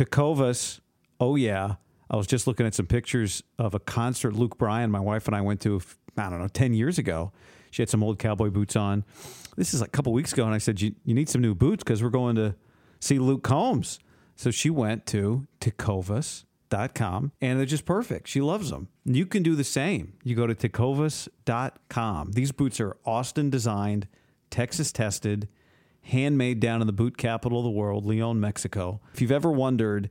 Tecovas, oh yeah. I was just looking at some pictures of a concert Luke Bryan, my wife and I went to, I don't know, 10 years ago. She had some old cowboy boots on. This is like a couple weeks ago, and I said, You, you need some new boots because we're going to see Luke Combs. So she went to tecovas.com and they're just perfect. She loves them. You can do the same. You go to tecovas.com. These boots are Austin designed, Texas tested, handmade down in the boot capital of the world, Leon, Mexico. If you've ever wondered,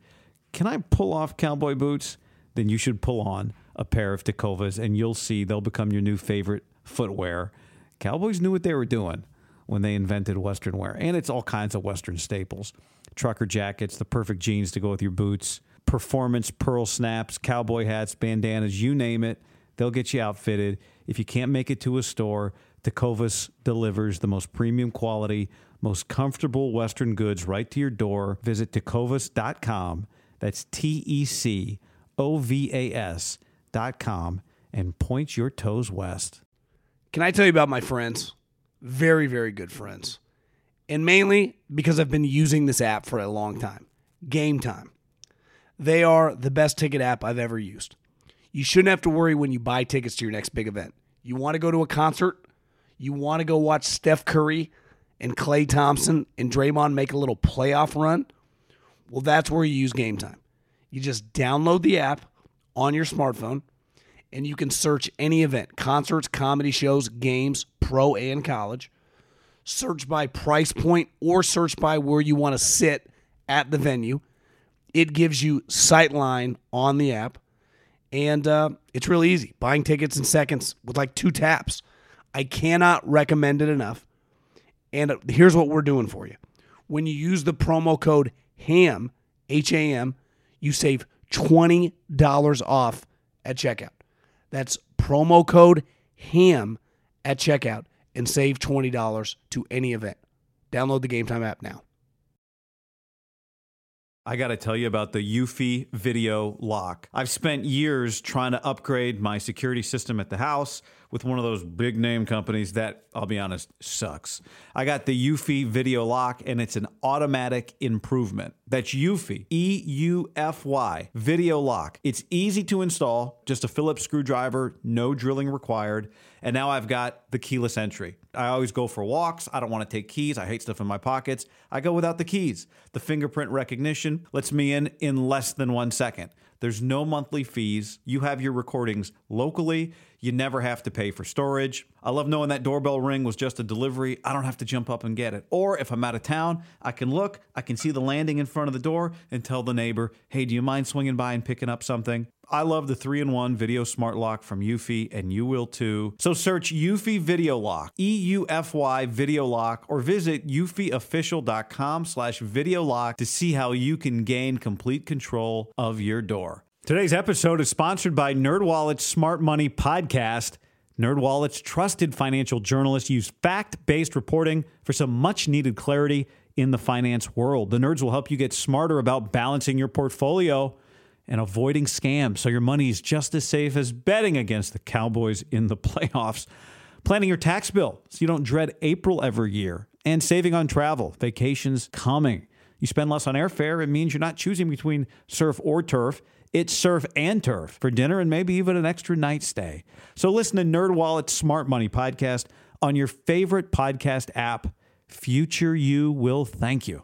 can I pull off cowboy boots? Then you should pull on a pair of Tecovas and you'll see they'll become your new favorite footwear. Cowboys knew what they were doing when they invented Western wear, and it's all kinds of Western staples trucker jackets, the perfect jeans to go with your boots, performance pearl snaps, cowboy hats, bandanas, you name it. They'll get you outfitted. If you can't make it to a store, Tecovas delivers the most premium quality, most comfortable Western goods right to your door. Visit tecovas.com. That's T E C O V A S.com and point your toes west. Can I tell you about my friends? Very, very good friends. And mainly because I've been using this app for a long time. Game Time. They are the best ticket app I've ever used. You shouldn't have to worry when you buy tickets to your next big event. You want to go to a concert? You want to go watch Steph Curry and Klay Thompson and Draymond make a little playoff run? Well, that's where you use Game Time. You just download the app on your smartphone and you can search any event concerts, comedy shows, games, pro and college. Search by price point or search by where you want to sit at the venue. It gives you sightline on the app, and uh, it's really easy. Buying tickets in seconds with like two taps. I cannot recommend it enough. And uh, here's what we're doing for you. When you use the promo code HAM, H A M, you save $20 off at checkout. That's promo code HAM at checkout and save $20 to any event. Download the Game Time app now. I got to tell you about the Eufy video lock. I've spent years trying to upgrade my security system at the house with one of those big name companies that, I'll be honest, sucks. I got the Eufy video lock and it's an automatic improvement. That's Eufy, E U F Y, video lock. It's easy to install, just a Phillips screwdriver, no drilling required. And now I've got the keyless entry. I always go for walks. I don't want to take keys. I hate stuff in my pockets. I go without the keys. The fingerprint recognition lets me in in less than one second. There's no monthly fees. You have your recordings locally. You never have to pay for storage. I love knowing that doorbell ring was just a delivery. I don't have to jump up and get it. Or if I'm out of town, I can look, I can see the landing in front of the door and tell the neighbor, hey, do you mind swinging by and picking up something? I love the 3 in 1 video smart lock from Eufy, and you will too. So search Eufy Video Lock, E U F Y Video Lock, or visit eufyofficial.com slash video lock to see how you can gain complete control of your door. Today's episode is sponsored by NerdWallet's Smart Money Podcast. NerdWallet's trusted financial journalists use fact-based reporting for some much-needed clarity in the finance world. The nerds will help you get smarter about balancing your portfolio and avoiding scams so your money is just as safe as betting against the Cowboys in the playoffs. Planning your tax bill so you don't dread April every year, and saving on travel, vacations coming. You spend less on airfare, it means you're not choosing between surf or turf. It's surf and turf for dinner and maybe even an extra night stay. So listen to NerdWallet's Smart Money podcast on your favorite podcast app. Future you will thank you.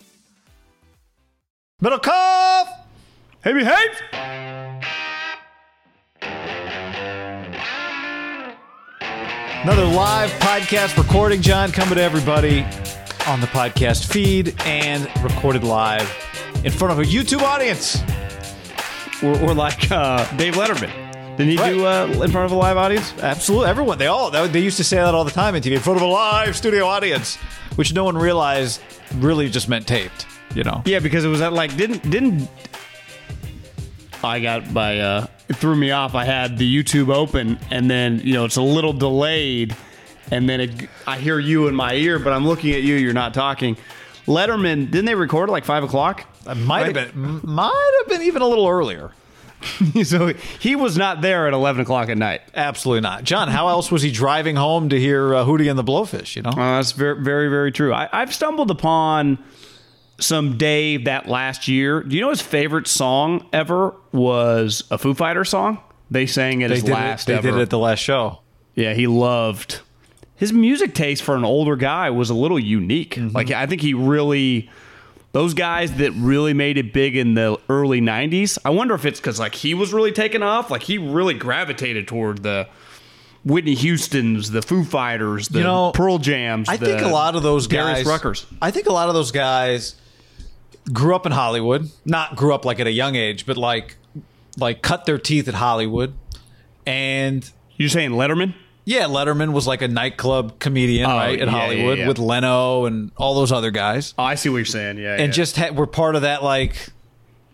Middlecoff! Hey, behave! Another live podcast recording, John, coming to everybody on the podcast feed and recorded live in front of a YouTube audience. We're, we're like uh, Dave Letterman. Didn't he do uh, in front of a live audience? Absolutely, everyone. They all they used to say that all the time in TV in front of a live studio audience, which no one realized really just meant taped. You know? Yeah, because it was at like didn't didn't I got my uh it threw me off. I had the YouTube open and then you know it's a little delayed and then it, I hear you in my ear, but I'm looking at you. You're not talking. Letterman didn't they record at like five o'clock? It might have been, might have been even a little earlier. so he was not there at eleven o'clock at night. Absolutely not, John. How else was he driving home to hear uh, Hootie and the Blowfish? You know, Uh, that's very, very, very true. I, I've stumbled upon some Dave that last year. Do you know his favorite song ever was a Foo Fighter song? They sang it they his last it. They ever. did it at the last show. yeah, he loved his music taste for an older guy was a little unique. Mm-hmm. Like I think he really those guys that really made it big in the early 90s. I wonder if it's cuz like he was really taking off, like he really gravitated toward the Whitney Houston's, the Foo Fighters, the You know, Pearl Jams. I think a lot of those Darius guys. Ruckers. I think a lot of those guys grew up in Hollywood. Not grew up like at a young age, but like like cut their teeth at Hollywood. And you're saying Letterman? yeah, Letterman was like a nightclub comedian, Oh, right, in yeah, Hollywood yeah, yeah. with Leno and all those other guys, Oh, I see what you're saying. Yeah, and just ha- were part of that. Like,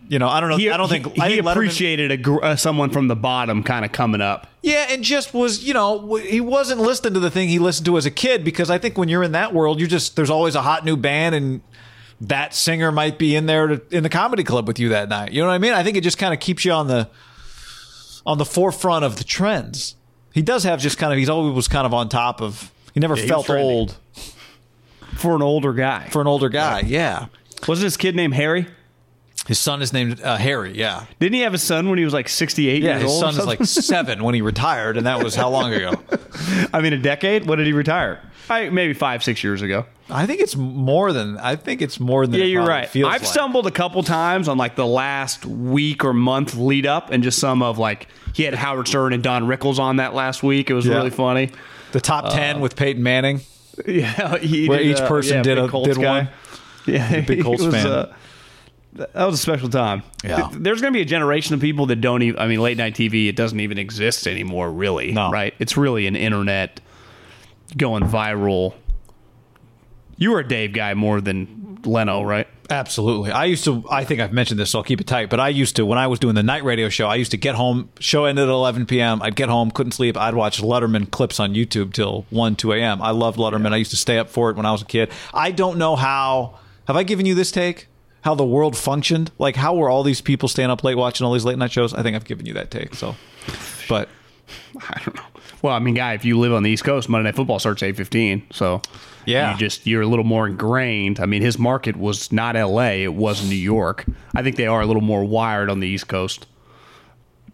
you know, I don't know. he, I don't think he I think Letterman- appreciated a, gr- uh, someone from the bottom kind of coming up. Yeah, and just was, you know, w- he wasn't listening to the thing he listened to as a kid because I think when you're in that world, you're just there's always a hot new band and that singer might be in there to, in the comedy club with you that night. You know what I mean? I think it just kind of keeps you on the on the forefront of the trends. He does have just kind of he's always was kind of on top of. He never he was felt trendy. old For an older guy. for an older guy. Yeah. Wasn't his kid named Harry? His son is named uh, Harry. Yeah. Didn't he have a son when he was like 68 Yeah. years His old? son is like seven when he retired, and that was how long ago? I mean, a decade? When did he retire? I, maybe five, six years ago. I think it's more than. I think it's more than. Yeah, it you're probably right. Feels I've like. stumbled a couple times on like the last week or month lead up, and just some of like he had Howard Stern and Don Rickles on that last week. It was Yeah. really funny. the top ten with Peyton Manning. Yeah, he Where did, each uh, person yeah, did big a- Colts did guy. one. Yeah, big Colts was, fan. That was a special time. Yeah. there's going to be a generation of people that don't even. I mean, late night TV it doesn't even exist anymore. Really, No. right? It's really an internet going viral. You were a Dave guy more than Leno, right? Absolutely. I used to. I think I've mentioned this, so I'll keep it tight. But I used to when I was doing the night radio show. I used to get home. Show ended at 11 p.m. I'd get home, couldn't sleep. I'd watch Letterman clips on YouTube till 1, 2 a.m. I loved Letterman. I used to stay up for it when I was a kid. I don't know how. Have I given you this take? How the world functioned? Like how were all these people staying up late watching all these late night shows? I think I've given you that take. So, but I don't know. Well, I mean, guy, if you live on the East Coast, Monday Night Football starts eight fifteen. So Yeah. you just you're a little more ingrained. I mean, his market was not L.A. It was New York. I think they are a little more wired on the East Coast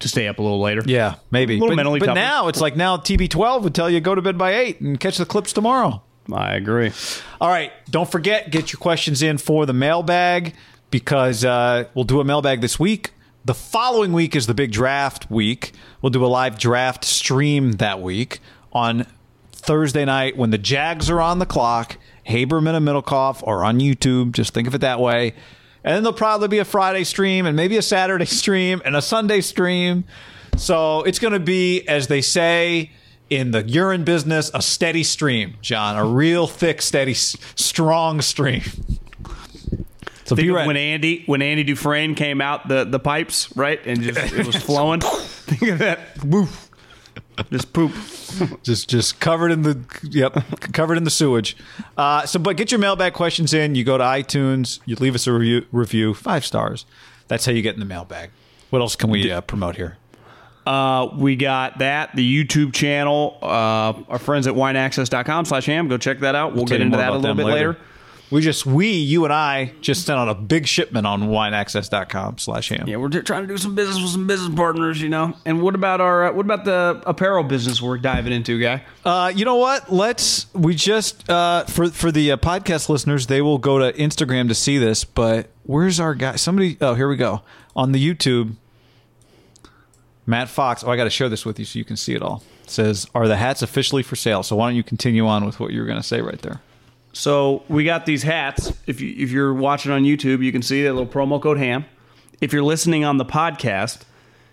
to stay up a little later. yeah, maybe. little but mentally but tougher. now it's like now TB12 would tell you go to bed by eight and catch the clips tomorrow. I agree. All right. Don't forget, get your questions in for the mailbag because uh, we'll do a mailbag this week. The following week is the big draft week. We'll do a live draft stream that week on Thursday night when the Jags are on the clock. Haberman and Middlecoff are on YouTube. Just think of it that way. And then there'll probably be a Friday stream and maybe a Saturday stream and a Sunday stream. So it's going to be, as they say in the urine business, a steady stream, John. A real thick, steady, strong stream. So Think ready. when Andy when Andy Dufresne came out the the pipes right and just it was flowing. Think of that. Woof. Just poop. just just covered in the yep covered in the sewage uh, so but get your mailbag questions in you go to itunes you leave us a review, review five stars that's how you get in the mailbag what else can we uh, promote here Uh, we got that the YouTube channel. Uh, our friends at wineaccess.com slash ham. Go check that out. We'll tell get into that a little bit later. later. We just we you and I just sent out a big shipment on wineaccess.com slash ham. Yeah, we're t- trying to do some business with some business partners, you know. And what about our uh, what about the apparel business we're diving into, guy? Uh, you know what? Let's we just uh, for for the uh, podcast listeners, they will go to Instagram to see this. But where's our guy? Somebody. Oh, here we go on the YouTube. Matt Fox. Oh, I got to share this with you so you can see it all. Says, "Are the hats officially for sale?" So why don't you continue on with what you were going to say right there? So we got these hats. If you if you're watching on YouTube, you can see that little promo code ham. If you're listening on the podcast,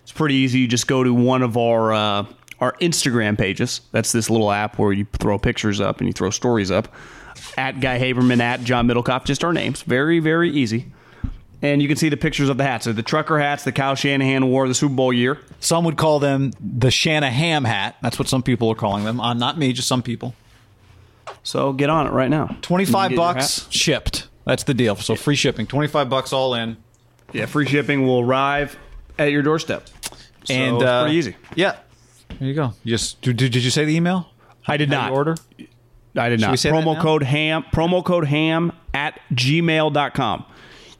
it's pretty easy. You just go to one of our uh, our Instagram pages. That's this little app where you throw pictures up and you throw stories up. At Guy Haberman, at John Middlecoff, just our names. Very very easy. And you can see the pictures of the hats. So the trucker hats, the Kyle Shanahan wore the Super Bowl year. Some would call them the Shanahan hat. That's what some people are calling them. Uh, not me, just some people. So get on it right now. Twenty five bucks shipped. That's the deal. So free shipping. Twenty five bucks all in. Yeah, free shipping will arrive at your doorstep. So and uh, pretty easy. Yeah. There you go. You just did, did you say the email? I did How not you order. I did we not. Promo code ham, promo code ham at gmail.com.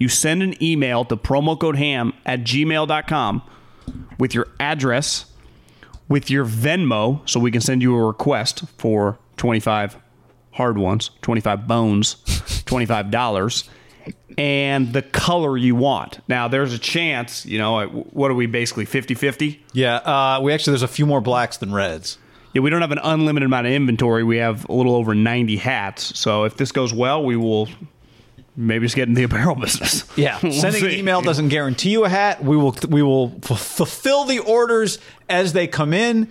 You send an email to promo code ham at gmail.com with your address, with your Venmo, so we can send you a request for 25 hard ones, 25 bones, $25, and the color you want. Now, there's a chance, you know, what are we basically 50 50? Yeah. Uh, we actually there's a few more blacks than reds. Yeah, we don't have an unlimited amount of inventory. We have a little over 90 hats. So if this goes well, we will maybe just get in the apparel business. Yeah, We'll sending an email doesn't guarantee you a hat. We will we will f- fulfill the orders as they come in.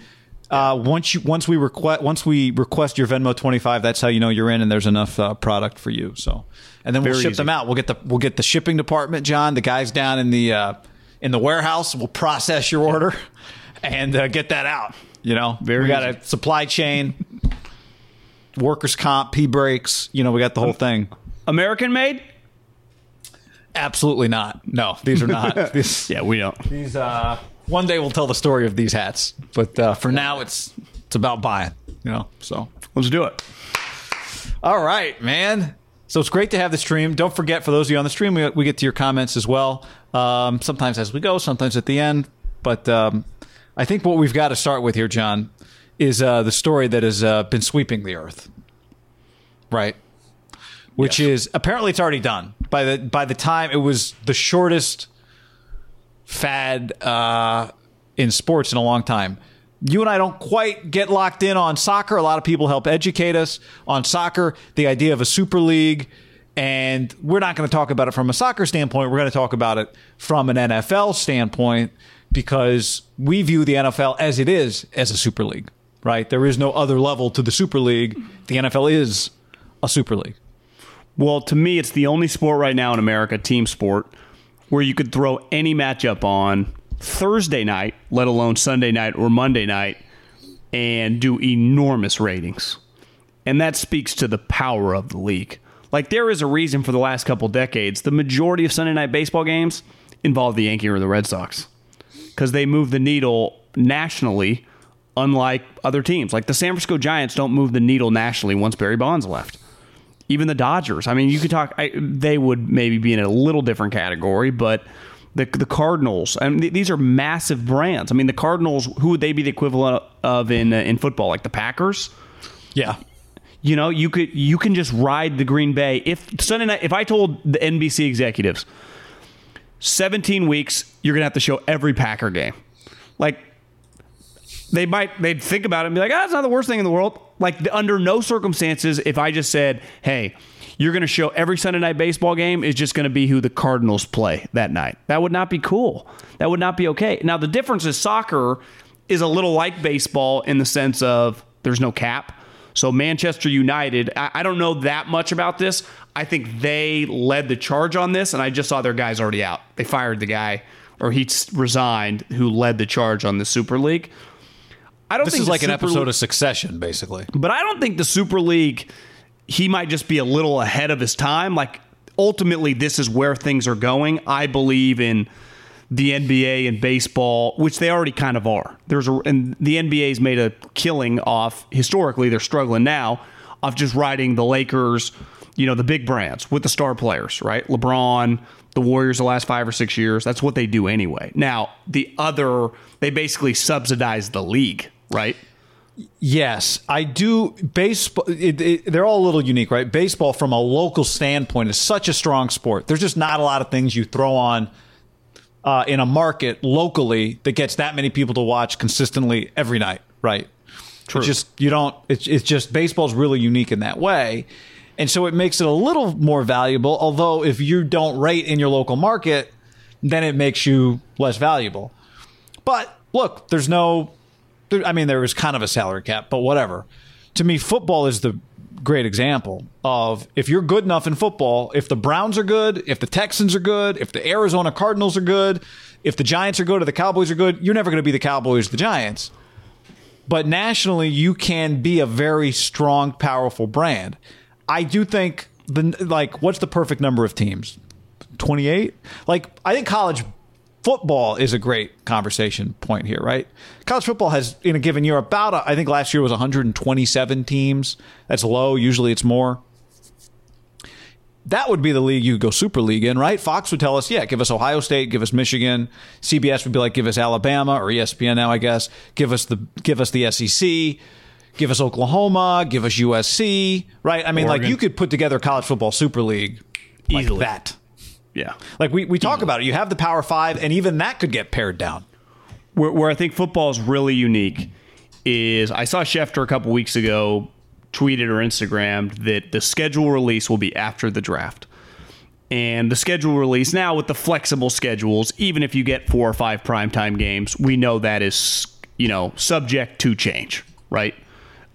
Uh, once you once we request once we request your Venmo twenty five, that's how you know you're in and there's enough uh, product for you. So, and then we'll ship easy. them out. We'll get the we'll get the shipping department, John. The guys down in the uh, in the warehouse will process your order and uh, get that out. You know, Very we got easy. a supply chain, workers comp, P breaks. You know, we got the whole thing. American made? Absolutely not. No, these are not. This, Yeah, we don't. These uh, one day we'll tell the story of these hats, but uh, for now it's it's about buying. You know, so Let's do it. all right, man. So it's great to have the stream. Don't forget, for those of you on the stream, we, we get to your comments as well. Um, sometimes as we go, sometimes at the end. But um, I think what we've got to start with here, John, is uh, the story that has uh, been sweeping the earth, right? Which is apparently it's already done by the by the time it was the shortest fad uh, in sports in a long time. You and I don't quite get locked in on soccer. A lot of people help educate us on soccer, the idea of a super league. And we're not going to talk about it from a soccer standpoint. We're going to talk about it from an NFL standpoint because we view the NFL as it is as a super league, right? There is no other level to the super league. The NFL is a super league. Well, to me, it's the only sport right now in America, team sport, where you could throw any matchup on Thursday night, let alone Sunday night or Monday night, and do enormous ratings. And that speaks to the power of the league. Like, there is a reason for the last couple decades, the majority of Sunday night baseball games involve the Yankee or the Red Sox because they move the needle nationally, unlike other teams. Like the San Francisco Giants don't move the needle nationally once Barry Bonds left even the Dodgers. I mean, you could talk. I, they would maybe be in a little different category, but the the Cardinals. I mean, th- these are massive brands. I mean, the Cardinals. Who would they be the equivalent of in uh, in football? Like the Packers. Yeah. You know, you could you can just ride the Green Bay. If Sunday night, if I told the NBC executives, seventeen weeks, you're gonna have to show every Packer game, like they might they'd think about it and be like, ah, it's not the worst thing in the world. Like under no circumstances, if I just said, hey, you're going to show every Sunday night baseball game is just going to be who the Cardinals play that night. That would not be cool. That would not be okay. Now the difference is soccer is a little like baseball in the sense of there's no cap. So Manchester United, I, I don't know that much about this. I think they led the charge on this, and I just saw their guys already out. They fired the guy, or he resigned, who led the charge on the Super League. I don't This think is like an episode of Succession, basically. but I don't think the Super League, he might just be a little ahead of his time. Like, ultimately, this is where things are going. I believe in the NBA and baseball, which they already kind of are. There's a, and the NBA's made a killing off, historically, they're struggling now, of just riding the Lakers, you know, the big brands with the star players, right? LeBron, the Warriors the last five or six years. That's what they do anyway. Now, the other, they basically subsidize the league, right? Yes, I do. Baseball, it, it, they're all a little unique, right? Baseball, from a local standpoint, is such a strong sport. There's just not a lot of things you throw on uh, in a market locally that gets that many people to watch consistently every night, right? True. It's just you don't. It's it's just baseball's really unique in that way, and so it makes it a little more valuable. Although if you don't rate in your local market, then it makes you less valuable. But look, there's no I mean, there was kind of a salary cap, but whatever. To me, football is the great example of if you're good enough in football, if the Browns are good, if the Texans are good, if the Arizona Cardinals are good, if the Giants are good or the Cowboys are good, you're never going to be the Cowboys or the Giants. But nationally, you can be a very strong, powerful brand. I do think the like what's the perfect number of teams? 28? Like I think college football is a great conversation point here, right? College football has in a given year about I think last year was 127 teams. That's low. Usually it's more. That would be the league you go Super League in, right? Fox would tell us, yeah, give us Ohio State, give us Michigan. CBS would be like, give us Alabama or ESPN now, I guess. Give us the give us the SEC. Give us Oklahoma. Give us USC. Right? I mean, Oregon. like you could put together college football Super League like Easily. that. Yeah. Like we, we talk about it. You have the Power Five, and even that could get pared down. Where, where I think football is really unique is I saw Schefter a couple weeks ago tweeted or Instagrammed that the schedule release will be after the draft. And the schedule release now with the flexible schedules, even if you get four or five primetime games, we know that is, you know, subject to change, right?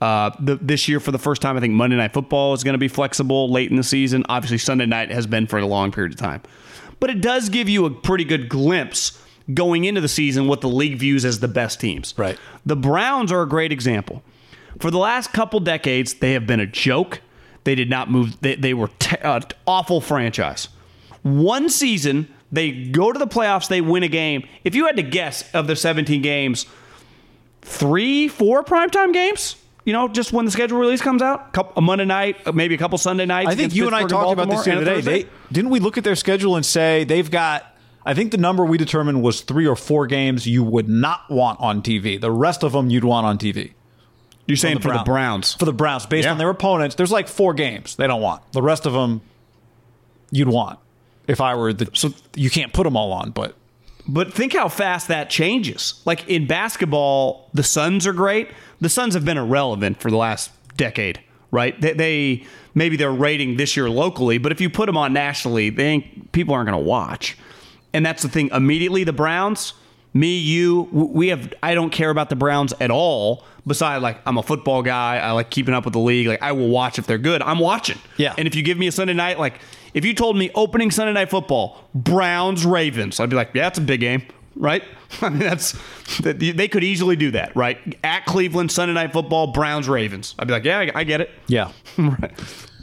Uh, the, this year, for the first time, I think Monday Night Football is going to be flexible late in the season. Obviously, Sunday night has been for a long period of time. But it does give you a pretty good glimpse going into the season what the league views as the best teams. Right. The Browns are a great example. For the last couple decades, they have been a joke. They did not move, they, they were an uh, awful franchise. One season, they go to the playoffs, they win a game. If you had to guess of the 17 games, three, four primetime games? You know, just when the schedule release comes out, a Monday night, uh, maybe a couple Sunday nights. I think you Pittsburgh and I talked about this the other day. They, didn't we look at their schedule and say they've got? I think the number we determined was three or four games you would not want on TV. The rest of them you'd want on TV. You're saying the for Browns. the Browns? For the Browns, based yeah. on their opponents, there's like four games they don't want. The rest of them you'd want. If I were the, so you can't put them all on, but but think how fast that changes. Like in basketball, the Suns are great. The Suns have been irrelevant for the last decade, right? They, they maybe they're rating this year locally, but if you put them on nationally, they ain't, people aren't going to watch. And that's the thing. Immediately, the Browns, me, you, we have. I don't care about the Browns at all. Besides, like I'm a football guy. I like keeping up with the league. Like I will watch if they're good. I'm watching. Yeah. And if you give me a Sunday night, like if you told me opening Sunday night football, Browns Ravens, I'd be like, yeah, it's a big game, right? I mean, that's they could easily do that, right? At Cleveland, Sunday night football, Browns Ravens. I'd be like, yeah, I, get it. Yeah, right.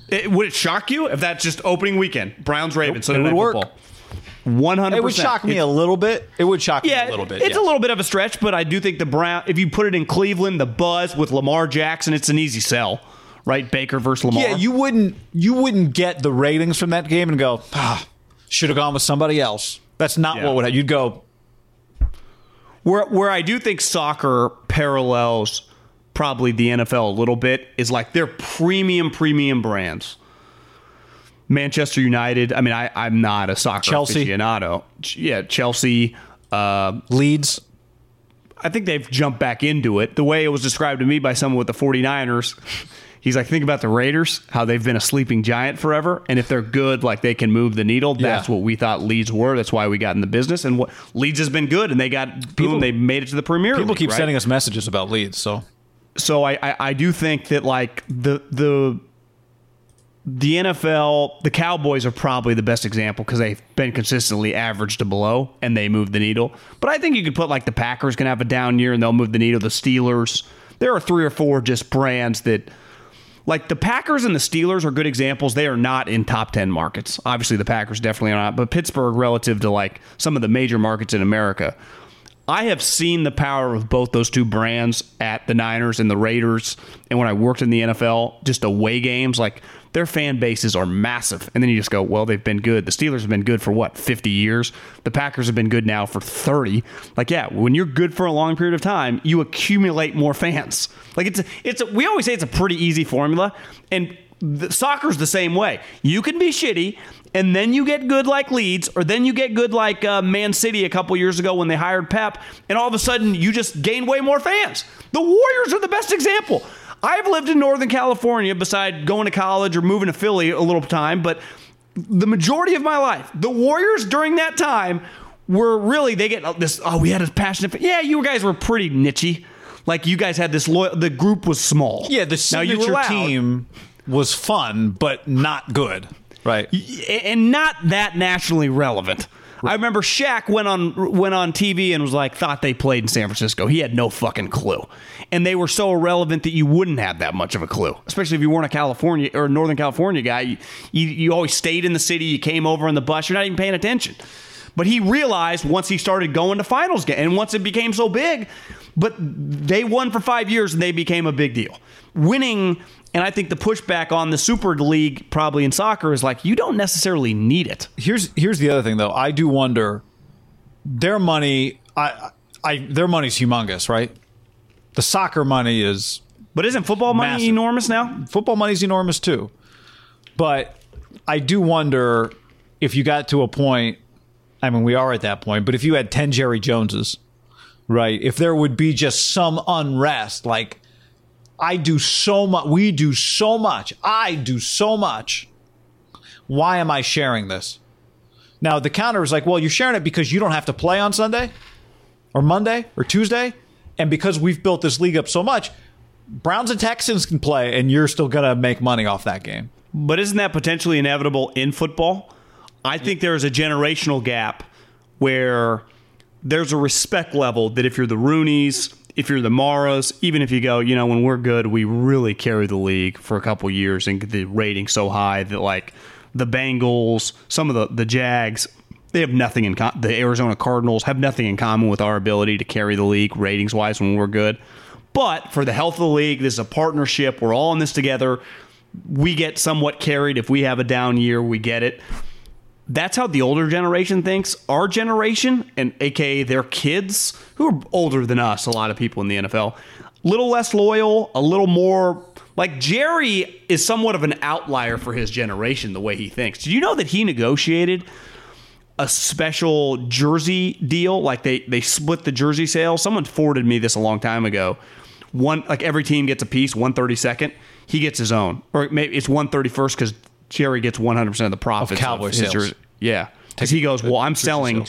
It, would it shock you if that's just opening weekend, Browns Ravens Sunday night work. football? One hundred. It would shock me a little bit. It would shock yeah, me a little bit. It's yeah. a little bit of a stretch, but I do think the Brown. If you put it in Cleveland, the buzz with Lamar Jackson, it's an easy sell right? Baker versus Lamar. Yeah, you wouldn't you wouldn't get the ratings from that game and go, ah, should have gone with somebody else. That's not yeah. what would have. You'd go. Where where I do think soccer parallels probably the NFL a little bit is like they're premium premium brands. Manchester United. I mean, I, I'm not a soccer Chelsea. aficionado. Yeah, Chelsea, uh, Leeds. I think they've jumped back into it. The way it was described to me by someone with the 49ers He's like, think about the Raiders, how they've been a sleeping giant forever, and if they're good, like they can move the needle. That's yeah. what we thought Leeds were. That's why we got in the business. And what Leeds has been good, and they got people. Boom, they made it to the Premier. People League, keep right? sending us messages about Leeds, so so I, I, I do think that like the the the NFL, the Cowboys are probably the best example because they've been consistently average to below and they move the needle. But I think you could put like the Packers can have a down year and they'll move the needle. The Steelers, there are three or four just brands that like the Packers and the Steelers are good examples. They are not in top 10 markets. Obviously, the Packers definitely are not, but Pittsburgh, relative to like some of the major markets in America, I have seen the power of both those two brands at the Niners and the Raiders. And when I worked in the NFL, just away games, like their fan bases are massive. And then you just go, well, they've been good. The Steelers have been good for what, 50 years? The Packers have been good now for 30. Like, yeah, when you're good for a long period of time, you accumulate more fans. Like it's it's a, we always say it's a pretty easy formula. And the, soccer's the same way. You can be shitty, and then you get good like Leeds, or then you get good like uh, Man City a couple years ago when they hired Pep, and all of a sudden you just gain way more fans. The Warriors are the best example. I've lived in Northern California beside going to college or moving to Philly a little time, but the majority of my life, the Warriors during that time were really, they get this, oh, we had a passionate, yeah, you guys were pretty nichey. Like you guys had this loyal, the group was small. Yeah, the signature team was fun, but not good. Right. And not that nationally relevant. I remember Shaq went on went on TV and was like, thought they played in San Francisco. He had no fucking clue, and they were so irrelevant that you wouldn't have that much of a clue, especially if you weren't a California or Northern California guy. You, you, you always stayed in the city. You came over on the bus. You're not even paying attention. But he realized once he started going to finals game, and once it became so big, but they won for five years and they became a big deal. Winning and I think the pushback on the Super League, probably in soccer, is like you don't necessarily need it. Here's here's the other thing, though. I do wonder their money. I, I their money's humongous, right? The soccer money is, but isn't football money massive. enormous now? Football money's enormous too. But I do wonder if you got to a point. I mean, we are at that point. But if you had ten Jerry Joneses, right? If there would be just some unrest, like I do so much. We do so much. I do so much. Why am I sharing this? Now, the counter is like, well, you're sharing it because you don't have to play on Sunday or Monday or Tuesday. And because we've built this league up so much, Browns and Texans can play and you're still going to make money off that game. But isn't that potentially inevitable in football? I think there's a generational gap where there's a respect level that if you're the Rooneys, if you're the Maras, even if you go, you know, when we're good, we really carry the league for a couple years and get the rating so high that like the Bengals, some of the the Jags, they have nothing in com- the Arizona Cardinals have nothing in common with our ability to carry the league ratings wise when we're good. But for the health of the league, this is a partnership. We're all in this together. We get somewhat carried if we have a down year. We get it that's how the older generation thinks. Our generation, and aka their kids, who are older than us, a lot of people in the NFL, a little less loyal, a little more like Jerry is somewhat of an outlier for his generation, the way he thinks. Did you know that he negotiated a special jersey deal? Like they they split the jersey sale. Someone forwarded me this a long time ago. One like every team gets a piece, one thirty second. He gets his own, or maybe it's one thirty first because Jerry gets 100% of the profits of Cowboy of sales. Jersey. Yeah. Because he goes, well, I'm selling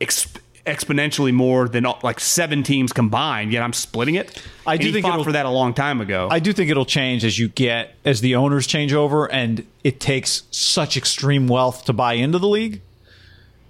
exp- exponentially more than uh, like seven teams combined, yet I'm splitting it. I do think fought for that a long time ago. I do think it'll change as you get as the owners change over, and it takes such extreme wealth to buy into the league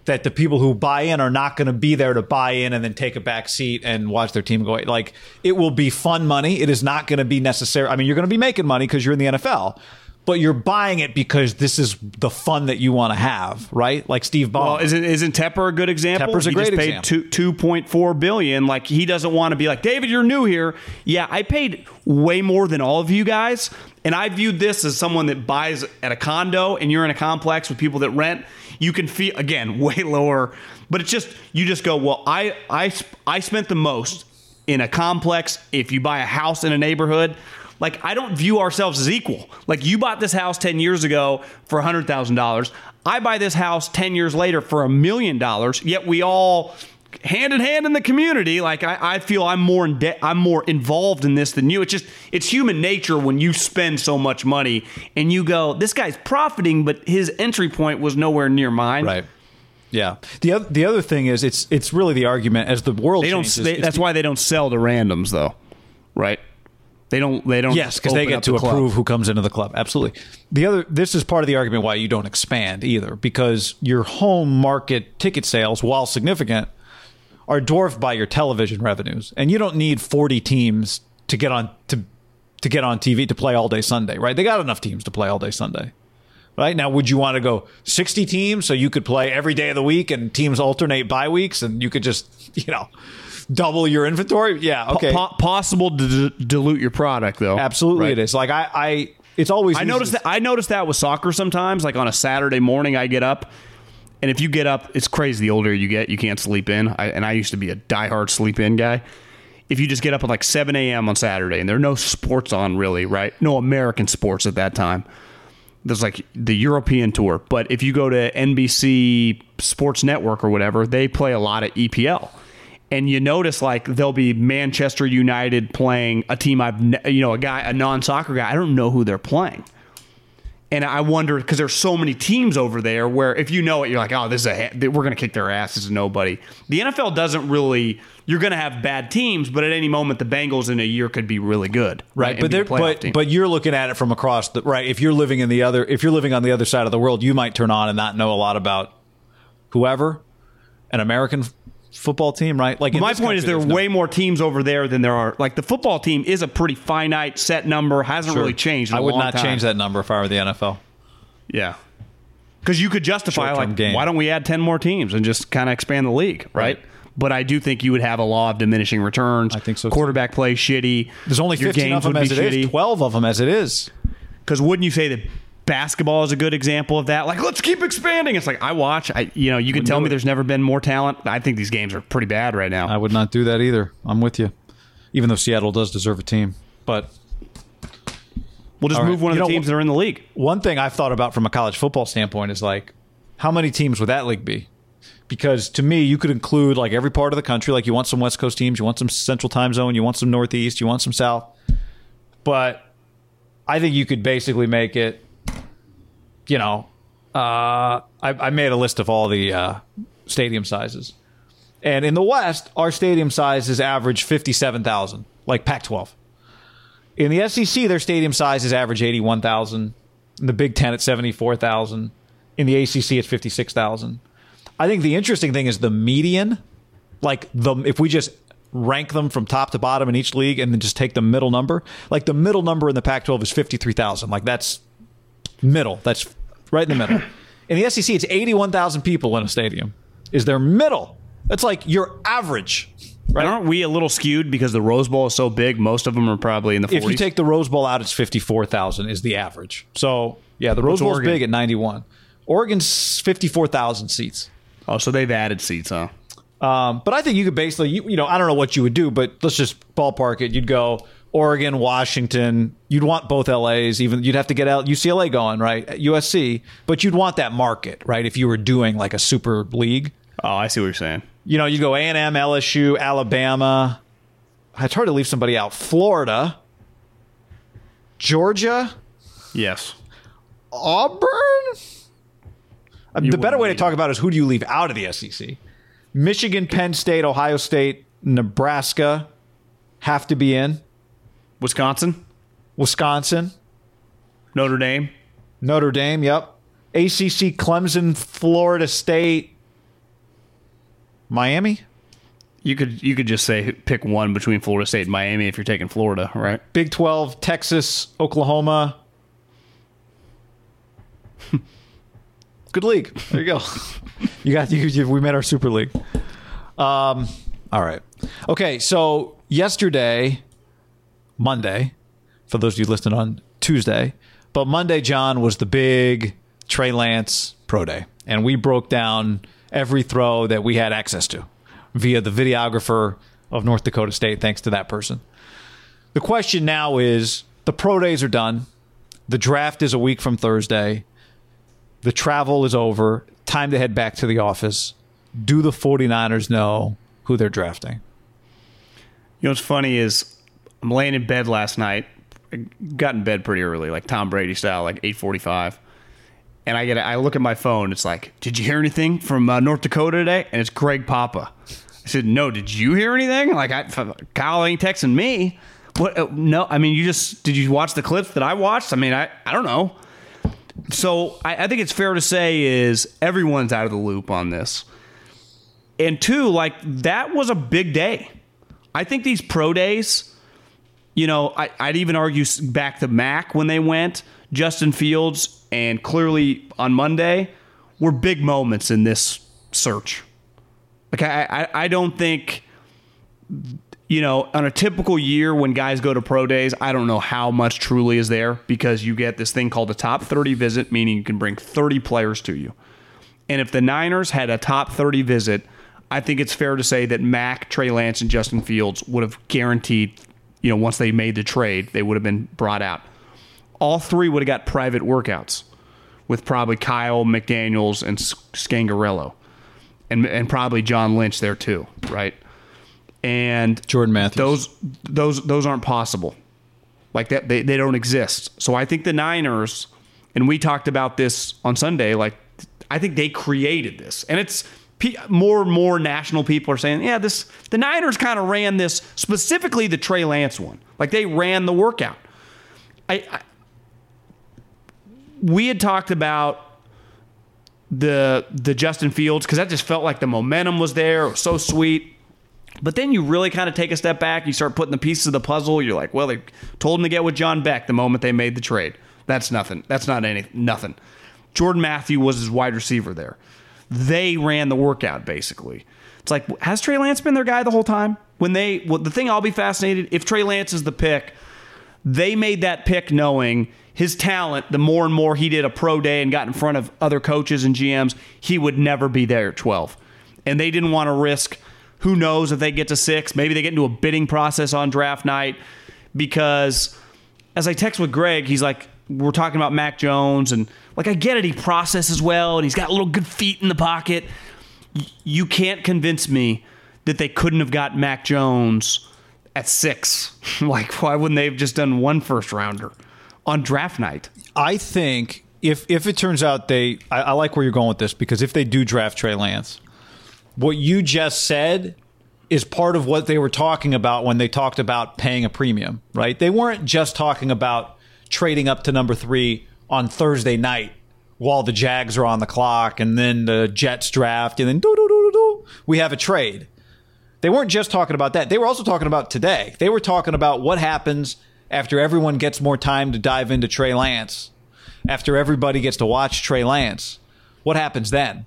that the people who buy in are not going to be there to buy in and then take a back seat and watch their team go. Like it will be fun money. It is not going to be necessary. I mean, you're going to be making money because you're in the NFL but you're buying it because this is the fun that you want to have, right? Like Steve Ballmer. Well, isn't isn't Tepper a good example? Tepper's a he great just paid example. Two two point four billion. Like he doesn't want to be like David. You're new here. Yeah, I paid way more than all of you guys, and I viewed this as someone that buys at a condo, and you're in a complex with people that rent. You can feel again way lower, but it's just you just go. Well, I I I spent the most in a complex. If you buy a house in a neighborhood like, I don't view ourselves as equal. Like, you bought this house 10 years ago for $100,000. I buy this house 10 years later for a million dollars, yet we all hand in hand in the community. Like I, I feel I'm more in de- I'm more involved in this than you. It's just it's human nature when you spend so much money and you go, this guy's profiting, but his entry point was nowhere near mine. Right. Yeah. The other the other thing is it's it's really the argument as the world they changes, don't. They, that's the, why they don't sell to randoms though, right? They don't. They don't. Yes, because they get to the approve who comes into the club. Absolutely. The other. This is part of the argument why you don't expand either, because your home market ticket sales, while significant, are dwarfed by your television revenues, and you don't need forty teams to get on to to get on TV to play all day Sunday, right? They got enough teams to play all day Sunday, Right now, would you want to go 60 teams so you could play every day of the week and teams alternate bye weeks and you could just, you know, double your inventory? Yeah, okay. Po- possible to d- dilute your product, though. Absolutely, Right. it is. Like I, I it's always I noticed that. I noticed that with soccer sometimes. Like on a Saturday morning, I get up, and if you get up, it's crazy. The older you get, you can't sleep in. I, and I used to be a diehard sleep in guy. If you just get up at like 7 a.m. on Saturday, and there are no sports on really, right? No American sports at that time. There's like the European tour, but if you go to NBC Sports Network or whatever, they play a lot of EPL. And you notice like there'll be Manchester United playing a team I've you know a guy a non soccer guy I don't know who they're playing. And I wonder because there's so many teams over there where if you know it, you're like, oh, this is a we're gonna kick their ass. This is nobody. The NFL doesn't really. You're gonna have bad teams, but at any moment, the Bengals in a year could be really good, right? Right, but they're, but team. but you're looking at it from across the right. If you're living in the other, if you're living on the other side of the world, you might turn on and not know a lot about whoever an American football team, right? Like in my this point is there are no- way more teams over there than there are. Like the football team is a pretty finite set number, hasn't Sure. really changed. in I a would long not time. change that number if I were the NFL. Yeah. Because you could justify Short-term like, gain. why don't we add ten more teams and just kind of expand the league, right? Right. But I do think you would have a law of diminishing returns. I think so, too. Quarterback play shitty. There's only Your 15 games of them as be it is, shitty. 12 of them as it is. Because wouldn't you say that basketball is a good example of that? Like, let's keep expanding. It's like I watch. I you know you can tell me it. there's never been more talent. I think these games are pretty bad right now. I would not do that either. I'm with you. Even though Seattle does deserve a team, but we'll just all right. move one of You the know, teams that are in the league. one thing I've thought about from a college football standpoint is like, how many teams would that league be? Because to me, you could include like every part of the country. Like you want some West Coast teams, you want some Central Time Zone, you want some Northeast, you want some South. But I think you could basically make it. You know, uh, I, I made a list of all the uh, stadium sizes, and in the West, our stadium sizes average fifty-seven thousand, like Pac-12. In the SEC, their stadium sizes average 81,000. In the Big Ten, at 74,000. In the ACC, it's 56,000. I think the interesting thing is the median. Like the if we just rank them from top to bottom in each league and then just take the middle number, like the middle number in the Pac-12 is 53,000. Like that's middle. That's right in the middle. In the SEC, it's 81,000 people in a stadium. Is their middle? That's like your average. Right. Aren't we a little skewed because the Rose Bowl is so big? Most of them are probably in the 40s. If you take the Rose Bowl out, it's 54,000 is the average. So, yeah, the Rose What's Bowl's big at 91. Oregon's 54,000 seats. oh, so they've added seats, huh? Um, but I think you could basically, you, you know, I don't know what you would do, but let's just ballpark it. You'd go Oregon, Washington. You'd want both LAs. Even you'd have to get out UCLA going, right? At USC, but you'd want that market, right? If you were doing like a super league, Oh, I see what you're saying. you know, you go A and M, LSU, Alabama. It's hard to leave somebody out. Florida, Georgia. Yes. Auburn? Uh, You the better way to talk about is who do you leave out of the SEC? Michigan, Penn State, Ohio State, Nebraska have to be in. Wisconsin, Wisconsin, Notre Dame. Notre Dame, yep. ACC, Clemson, Florida State, Miami, You could you could just say pick one between Florida State and Miami if you're taking Florida, right? Big 12, Texas, Oklahoma. Good league. There you go. you got you, you- we made our super league. Um all right. Okay, so yesterday Monday for those of you listening on Tuesday, but Monday John was the big Trey Lance pro day and we broke down every throw that we had access to via the videographer of North Dakota State thanks to that person. The question now is the pro days are done. The draft is a week from Thursday. The travel is over. Time to head back to the office. Do the 49ers know who they're drafting? You know what's funny is I'm laying in bed last night. I got in bed pretty early, like Tom Brady style, like 8:45. And I get I look at my phone. It's like, did you hear anything from uh, North Dakota today? And it's Greg Papa. I said, no. Did you hear anything? Like, I, Kyle ain't texting me. What? Uh, no. I mean, you just did you watch the clips that I watched? I mean, I I don't know. So I, I think it's fair to say is everyone's out of the loop on this. And two, like that was a big day. I think these pro days, you know, I, I'd even argue back to Mac when they went, Justin Fields and clearly on Monday were big moments in this search. Like I, I, I don't think you know, on a typical year when guys go to pro days, I don't know how much truly is there because you get this thing called a top 30 visit, meaning you can bring 30 players to you. And if the Niners had a top 30 visit, I think it's fair to say that Mac, Trey Lance, and Justin Fields would have guaranteed, you know, once they made the trade, they would have been brought out. All three would have got private workouts with probably Kyle McDaniels and Scangarello and, and probably John Lynch there too, right? and Jordan Matthews. Those those those aren't possible. Like that they, they don't exist. So I think the Niners, and we talked about this on Sunday, like I think they created this. And it's more and more national people are saying, yeah, this the Niners kind of ran this specifically the Trey Lance one. Like they ran the workout. I, I we had talked about the the Justin Fields because that just felt like the momentum was there. It was so sweet. But then you really kind of take a step back. You start putting the pieces of the puzzle. You're like, well, they told him to get with John Beck the moment they made the trade. That's nothing. That's not any nothing. Jordan Matthew was his wide receiver there. They ran the workout basically. It's like, has Trey Lance been their guy the whole time? When they, well, the thing I'll be fascinated if Trey Lance is the pick, they made that pick knowing his talent. The more and more he did a pro day and got in front of other coaches and GMs, he would never be there at 12. And they didn't want to risk who knows if they get to six? Maybe they get into a bidding process on draft night because as I text with Greg, he's like, we're talking about Mac Jones and like I get it, he processes well and he's got little good feet in the pocket. You can't convince me that they couldn't have got Mac Jones at six. like, why wouldn't they have just done one first rounder on draft night? I think if if it turns out they, I, I like where you're going with this because if they do draft Trey Lance, what you just said is part of what they were talking about when they talked about paying a premium, right? They weren't just talking about trading up to number three on Thursday night while the Jags are on the clock and then the Jets draft and then do do do do do we have a trade. They weren't just talking about that. They were also talking about today. They were talking about what happens after everyone gets more time to dive into Trey Lance, after everybody gets to watch Trey Lance. What happens then?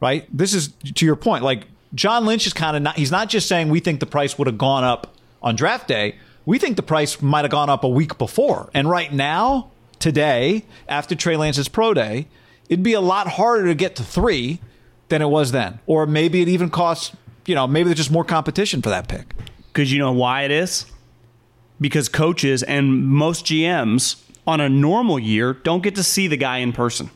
right? This is to your point. Like John Lynch is kind of not. He's not just saying we think the price would have gone up on draft day. We think the price might have gone up a week before. And right now, today, after Trey Lance's pro day, it'd be a lot harder to get to three than it was then. Or maybe it even costs. You know, maybe there's just more competition for that pick. Because you know why it is? Because coaches and most GMs on a normal year don't get to see the guy in person.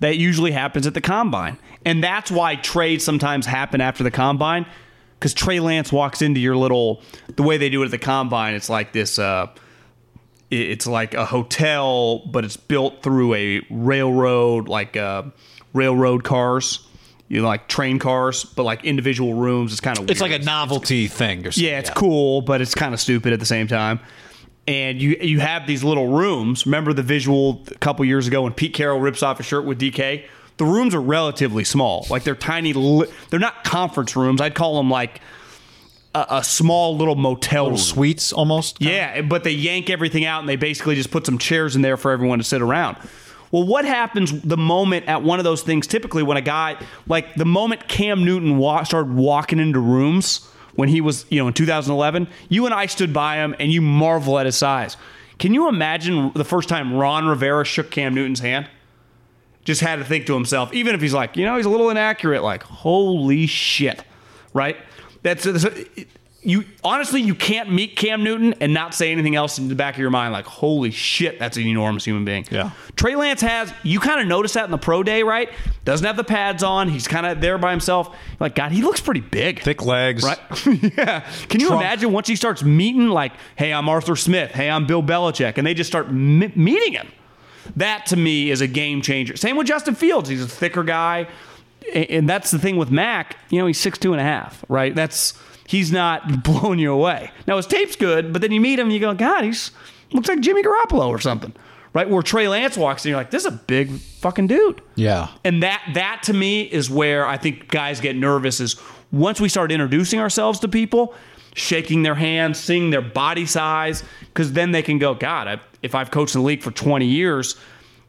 That usually happens at the combine. And that's why trades sometimes happen after the combine because Trey Lance walks into your little, the way they do it at the combine, it's like this, uh, it's like a hotel, but it's built through a railroad, like uh, railroad cars. You know, like train cars, but like individual rooms. It's kind of it's like a novelty it's, thing. Or something. Yeah, it's yeah. cool, but it's kind of stupid at the same time and you you have these little rooms. Remember the visual a couple years ago when Pete Carroll rips off his shirt with DK? The rooms are relatively small. Like they're tiny. They're not conference rooms. I'd call them like a, a small little motel little suites almost. Yeah, but they yank everything out and they basically just put some chairs in there for everyone to sit around. Well, what happens the moment at one of those things? Typically, when a guy like the moment Cam Newton wa- started walking into rooms when he was, you know, in 2011, you and I stood by him and you marvel at his size. Can you imagine the first time Ron Rivera shook Cam Newton's hand? Just had to think to himself, even if he's like, you know, he's a little inaccurate, like, holy shit, right? That's, that's you honestly you can't meet Cam Newton and not say anything else in the back of your mind like holy shit that's an enormous human being. Yeah. Trey Lance has you kind of notice that in the pro day, right? Doesn't have the pads on. He's kind of there by himself. Like God, he looks pretty big. Thick legs. Right? yeah. Can you Trump. imagine once he starts meeting like, "Hey, I'm Arthur Smith. Hey, I'm Bill Belichick." And they just start m- meeting him. That to me is a game changer. Same with Justin Fields. He's a thicker guy. And that's the thing with Mac, you know, he's six two and a half, right? That's he's not blowing you away. Now his tape's good, but then you meet him and you go, God, he's looks like Jimmy Garoppolo or something. Right? Where Trey Lance walks in, you're like, this is a big fucking dude. Yeah. And that that to me is where I think guys get nervous is once we start introducing ourselves to people, shaking their hands, seeing their body size, because then they can go, God, I, if I've coached in the league for 20 years,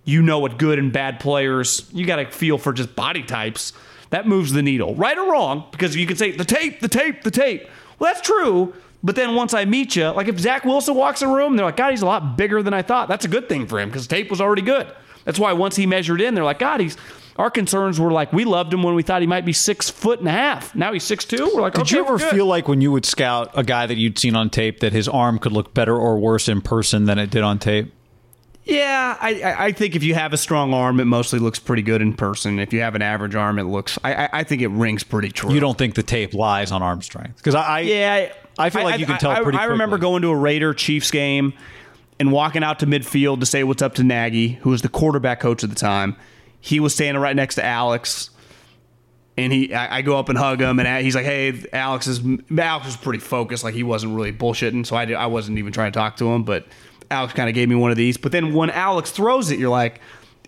you know what good and bad players, you got to feel for just body types. That moves the needle, right or wrong, because you can say the tape, the tape, the tape. Well, that's true. But then once I meet you, like if Zach Wilson walks in a room, they're like, God, he's a lot bigger than I thought. That's a good thing for him because tape was already good. That's why once he measured in, they're like, God, he's. Our concerns were like we loved him when we thought he might be six foot and a half. Now he's six two. We're like, Did okay, you ever feel like when you would scout a guy that you'd seen on tape that his arm could look better or worse in person than it did on tape? Yeah, I, I- I think if you have a strong arm, it mostly looks pretty good in person. If you have an average arm, it looks. I, I, I think it rings pretty true. You don't think the tape lies on arm strength? Because I, I, Yeah, I feel like you can tell I, pretty I remember quickly. going to a Raider Chiefs game and walking out to midfield to say what's up to Nagy, who was the quarterback coach at the time. He was standing right next to Alex, and he I, I go up and hug him, and he's like, "Hey, Alex is Alex was pretty focused, like he wasn't really bullshitting, so I did, I wasn't even trying to talk to him, but Alex kind of gave me one of these. But then when Alex throws it, you're like,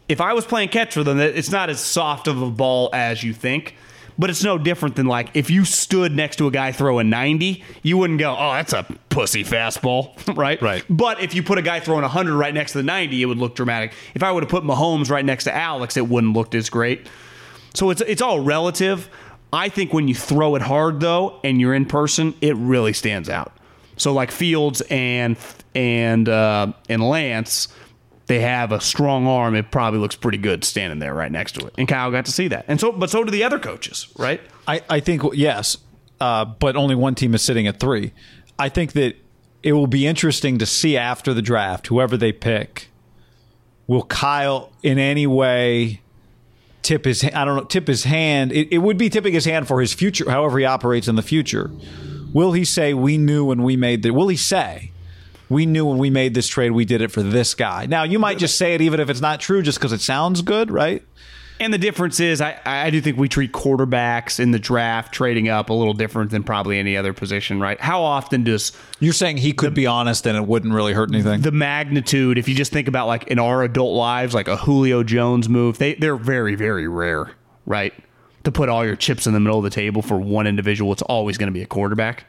if I was playing catch with them, it's not as soft of a ball as you think. But it's no different than like if you stood next to a guy throwing 90, you wouldn't go, oh, that's a pussy fastball, right? Right. But if you put a guy throwing 100 right next to the 90, it would look dramatic. If I would have put Mahomes right next to Alex, it wouldn't look as great. So it's it's all relative. I think when you throw it hard though, and you're in person, it really stands out. So like Fields and and uh, and Lance, they have a strong arm. It probably looks pretty good standing there right next to it. And Kyle got to see that, and so but so do the other coaches, right? I, I think yes, uh, but only one team is sitting at three. I think that it will be interesting to see after the draft, whoever they pick, will Kyle in any way tip his I don't know tip his hand. It, it would be tipping his hand for his future, however he operates in the future. Will he say we knew when we made the? Will he say? We knew when we made this trade, we did it for this guy. Now, you might just say it even if it's not true, just because it sounds good, right? And the difference is, I, I do think we treat quarterbacks in the draft trading up a little different than probably any other position, right? How often does You're saying he could be honest and it wouldn't really hurt anything. the magnitude, if you just think about like in our adult lives, like a Julio Jones move, they, they're very, very rare, right? To put all your chips in the middle of the table for one individual, it's always going to be a quarterback.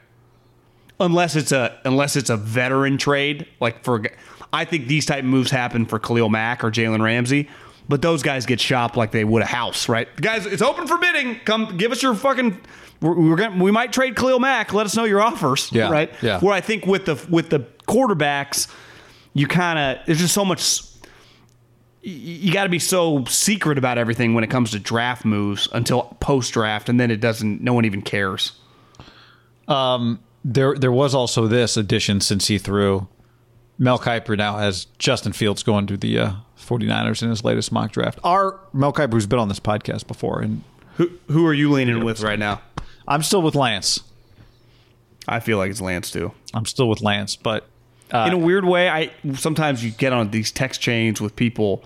Unless it's a unless it's a veteran trade, like for I think these type of moves happen for Khalil Mack or Jalen Ramsey, but those guys get shopped like they would a house, right? Guys, it's open for bidding. Come give us your fucking. We're, we're gonna, we might trade Khalil Mack. Let us know your offers, Yeah, right? yeah. Where I think with the with the quarterbacks, you kind of there's just so much. You got to be so secret about everything when it comes to draft moves until post draft, and then it doesn't. No one even cares. Um, There, there was also this addition since he threw. Mel Kiper now has Justin Fields going to the uh, 49ers in his latest mock draft. Our Mel Kiper, who's been on this podcast before, and Who who are you leaning with right now? I'm still with Lance. I feel like it's Lance too. I'm still with Lance, but in a weird way, I sometimes you get on these text chains with people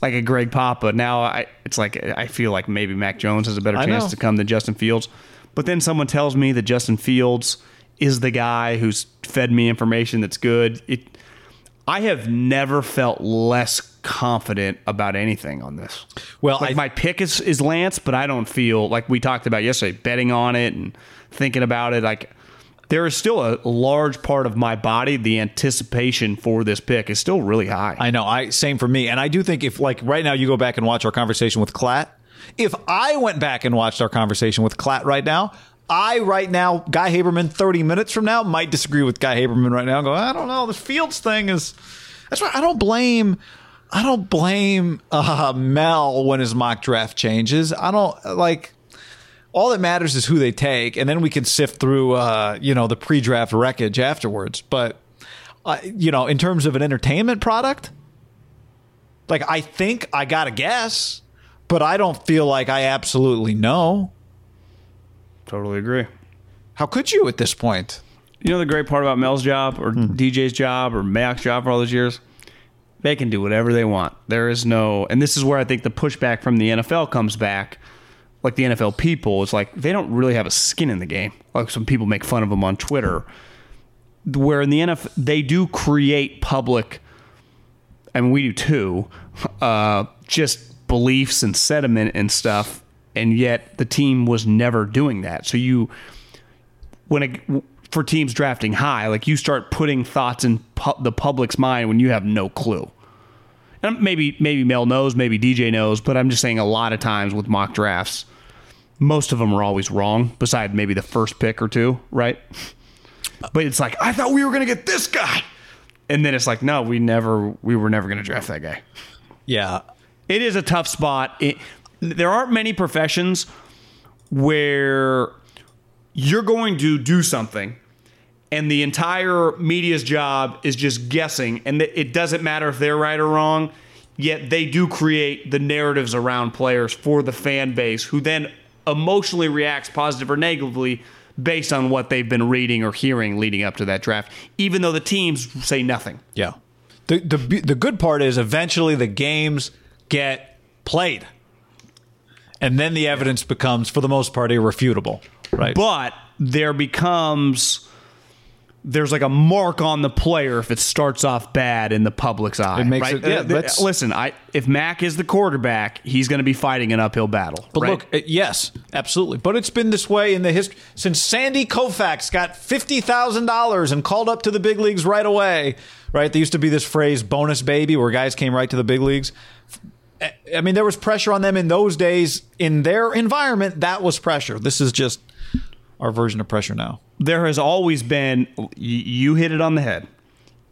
like a Greg Papa. Now I it's like I feel like maybe Mac Jones has a better chance to come than Justin Fields. But then someone tells me that Justin Fields is the guy who's fed me information that's good. It I have never felt less confident about anything on this. Well, like I- my pick is is Lance, but I don't feel like we talked about yesterday, betting on it and thinking about it. Like there is still a large part of my body, the anticipation for this pick is still really high. I know. I same for me, and I do think if like right now you go back and watch our conversation with Klatt, if I went back and watched our conversation with Klatt right now, I right now Guy Haberman thirty minutes from now might disagree with Guy Haberman right now. Go, I don't know. This Fields thing is. That's why I don't blame. I don't blame uh, Mel when his mock draft changes. I don't like. All that matters is who they take, and then we can sift through, uh, you know, the pre-draft wreckage afterwards. But, uh, you know, in terms of an entertainment product, like I think I got to guess, but I don't feel like I absolutely know. Totally agree. How could you at this point? You know the great part about Mel's job or DJ's job or Mayock's job for all those years? They can do whatever they want. There is no, and this is where I think the pushback from the NFL comes back. Like the NFL people, it's like they don't really have a skin in the game. Like some people make fun of them on Twitter. Where in the NFL, they do create public, I mean, we do too, uh, just beliefs and sentiment and stuff. And yet the team was never doing that. So you, when it, for teams drafting high, like you start putting thoughts in pu- the public's mind when you have no clue. and maybe maybe Mel knows, maybe DJ knows, but I'm just saying a lot of times with mock drafts, most of them are always wrong. Beside maybe the first pick or two, right? But it's like I thought we were gonna get this guy, and then it's like no, we never, we were never gonna draft that guy. Yeah. It is a tough spot. It, there aren't many professions where you're going to do something and the entire media's job is just guessing and it doesn't matter if they're right or wrong yet they do create the narratives around players for the fan base who then emotionally reacts positive or negatively based on what they've been reading or hearing leading up to that draft even though the teams say nothing Yeah. The the the good part is eventually the games get played. And then the evidence becomes for the most part irrefutable, right? but there becomes there's like a mark on the player if it starts off bad in the public's eye. It makes right? it- yeah, Uh, listen, I if Mac is the quarterback, he's going to be fighting an uphill battle. But right? look, yes, absolutely. But it's been this way in the history since Sandy Koufax got fifty thousand dollars and called up to the big leagues right away. Right, there used to be this phrase "bonus baby," where guys came right to the big leagues. I mean, there was pressure on them in those days in their environment. That was pressure. This is just our version of pressure now. there has always been you hit it on the head.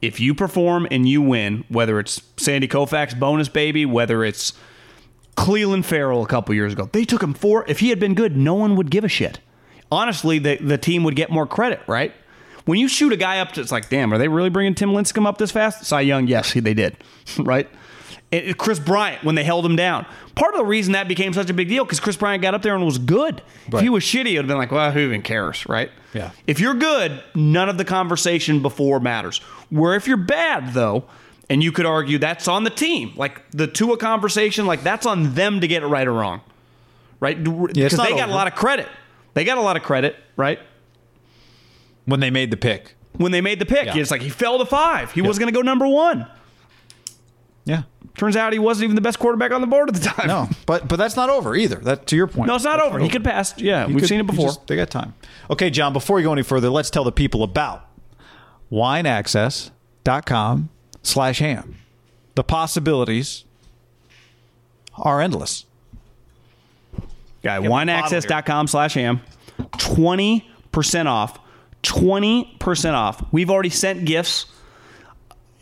If you perform and you win, whether it's Sandy Koufax bonus baby, whether it's Clelin Ferrell a couple years ago, they took him four. If he had been good, no one would give a shit. Honestly, the the team would get more credit, right? When you shoot a guy up, to, it's like, damn, are they really bringing Tim Lincecum up this fast? Cy Young, yes, they did, right? And Kris Bryant when they held him down. Part of the reason that became such a big deal because Kris Bryant got up there and was good. If he was shitty, it would have been like, well, who even cares, right? Yeah. If you're good, none of the conversation before matters. Where if you're bad, though, and you could argue that's on the team, like the Tua conversation, like that's on them to get it right or wrong, right? Because not they got a lot of credit. They got a lot of credit, right? When they made the pick, When they made the pick, Yeah. it's like he fell to five. He was going to go number one. yeah, Turns out he wasn't even the best quarterback on the board at the time. no, but but that's not over either. That to your point. No, it's not That's over. He could pass. Yeah, You we've could- seen it before. just- they got time. Okay, John, before we go any further, let's tell the people about wineaccess.com slash ham. The possibilities are endless. Guy, wineaccess.com slash ham. 20% off. 20% off. We've already sent gifts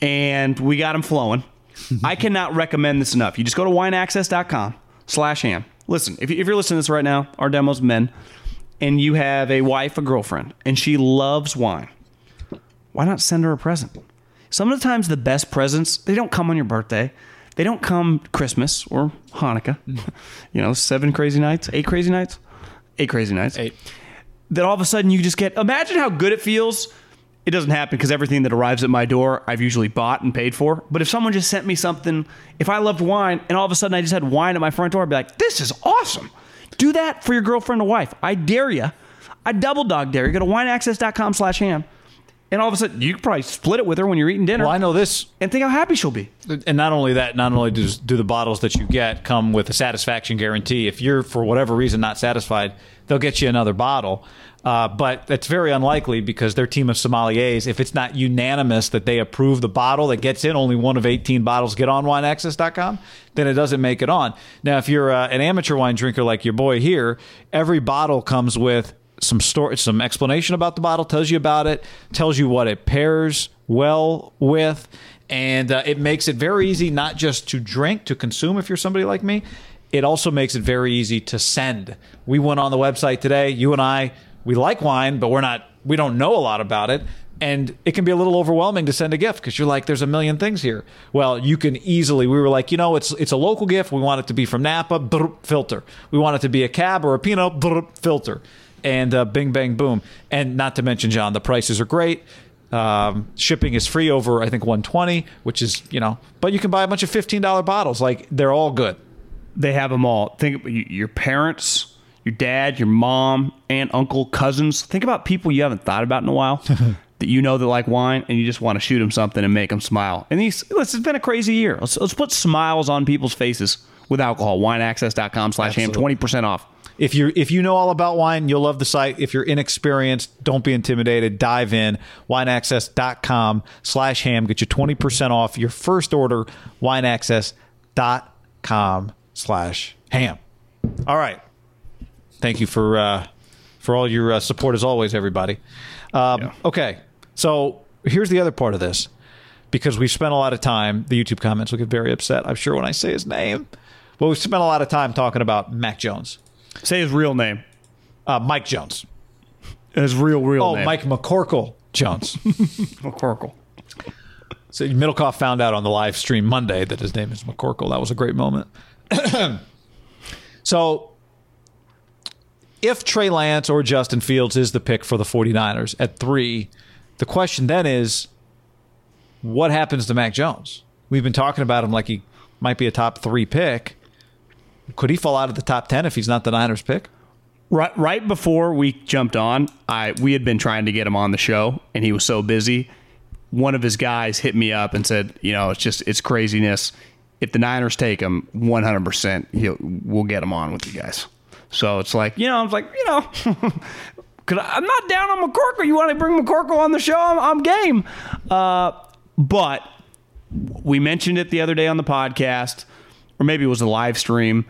and we got them flowing. I cannot recommend this enough. You just go to wineaccess.com slash ham. Listen, if, you- if you're listening to this right now, our demo's men, and you have a wife, a girlfriend, and she loves wine, why not send her a present? Some of the times, the best presents, they don't come on your birthday. They don't come Christmas or Hanukkah. you know, seven crazy nights, eight crazy nights, eight crazy nights. Eight. That all of a sudden you just get, imagine how good it feels. It doesn't happen because everything that arrives at my door, I've usually bought and paid for. But if someone just sent me something, if I loved wine and all of a sudden I just had wine at my front door, I'd be like, this is awesome. Do that for your girlfriend or wife. I dare you. I double dog dare you. Go to wineaccess.com slash ham. And all of a sudden, you could probably split it with her when you're eating dinner Well, I know this and think how happy she'll be. and not only that, not only does do the bottles that you get come with a satisfaction guarantee. If you're for whatever reason not satisfied, they'll get you another bottle. Uh, but that's very unlikely because their team of sommeliers, if it's not unanimous that they approve the bottle that gets in, only one of 18 bottles get on wineaccess.com, then it doesn't make it on. Now, if you're uh, an amateur wine drinker like your boy here, every bottle comes with some story, some explanation about the bottle, tells you about it, tells you what it pairs well with, and uh, it makes it very easy not just to drink, to consume if you're somebody like me. It also makes it very easy to send. We went on the website today. You and I, we like wine, but we're not. We don't know a lot about it. And it can be a little overwhelming to send a gift because you're like, there's a million things here. Well, you can easily. We were like, you know, it's it's a local gift. We want it to be from Napa, brr, filter. We want it to be a cab or a Pinot, brr, filter and uh, bing bang boom and not to mention john the prices are great um, shipping is free over i think 120 which is you know but you can buy a bunch of $15 bottles like they're all good They have them all. Think about your parents, your dad, your mom, aunt, uncle, cousins. Think about people you haven't thought about in a while that you know that like wine, and you just want to shoot them something and make them smile. And these, it's been a crazy year. Let's, let's put smiles on people's faces with alcohol. Wineaccess.com slash ham, 20% off. If you if you know all about wine, you'll love the site. If you're inexperienced, don't be intimidated. Dive in. Wineaccess.com slash ham. Get you 20% off your first order. Wineaccess.com slash ham. All right. Thank you for uh, for all your uh, support as always, everybody. Um, Okay, so here's the other part of this because we've spent a lot of time. The YouTube comments will get very upset. I'm sure when I say his name, but we've spent a lot of time talking about Mac Jones, Say his real name. uh, Mike Jones. His real, real Oh, name. Mike McCorkle Jones. McCorkle. so Middlecoff found out on the live stream Monday that his name is McCorkle. That was a great moment. so if Trey Lance or Justin Fields is the pick for the 49ers at three, the question then is what happens to Mac Jones? We've been talking about him like he might be a top three pick. Could he fall out of the top 10 if he's not the Niners pick? Right, right before we jumped on, I we had been trying to get him on the show, and he was so busy. One of his guys hit me up and said, "You know, it's just it's craziness. If the Niners take him, 100, percent he'll we'll get him on with you guys." So it's like, you know, I was like, you know, cause I'm not down on McCorkle. You want to bring McCorkle on the show? I'm, I'm game. Uh, but we mentioned it the other day on the podcast, or maybe it was a live stream.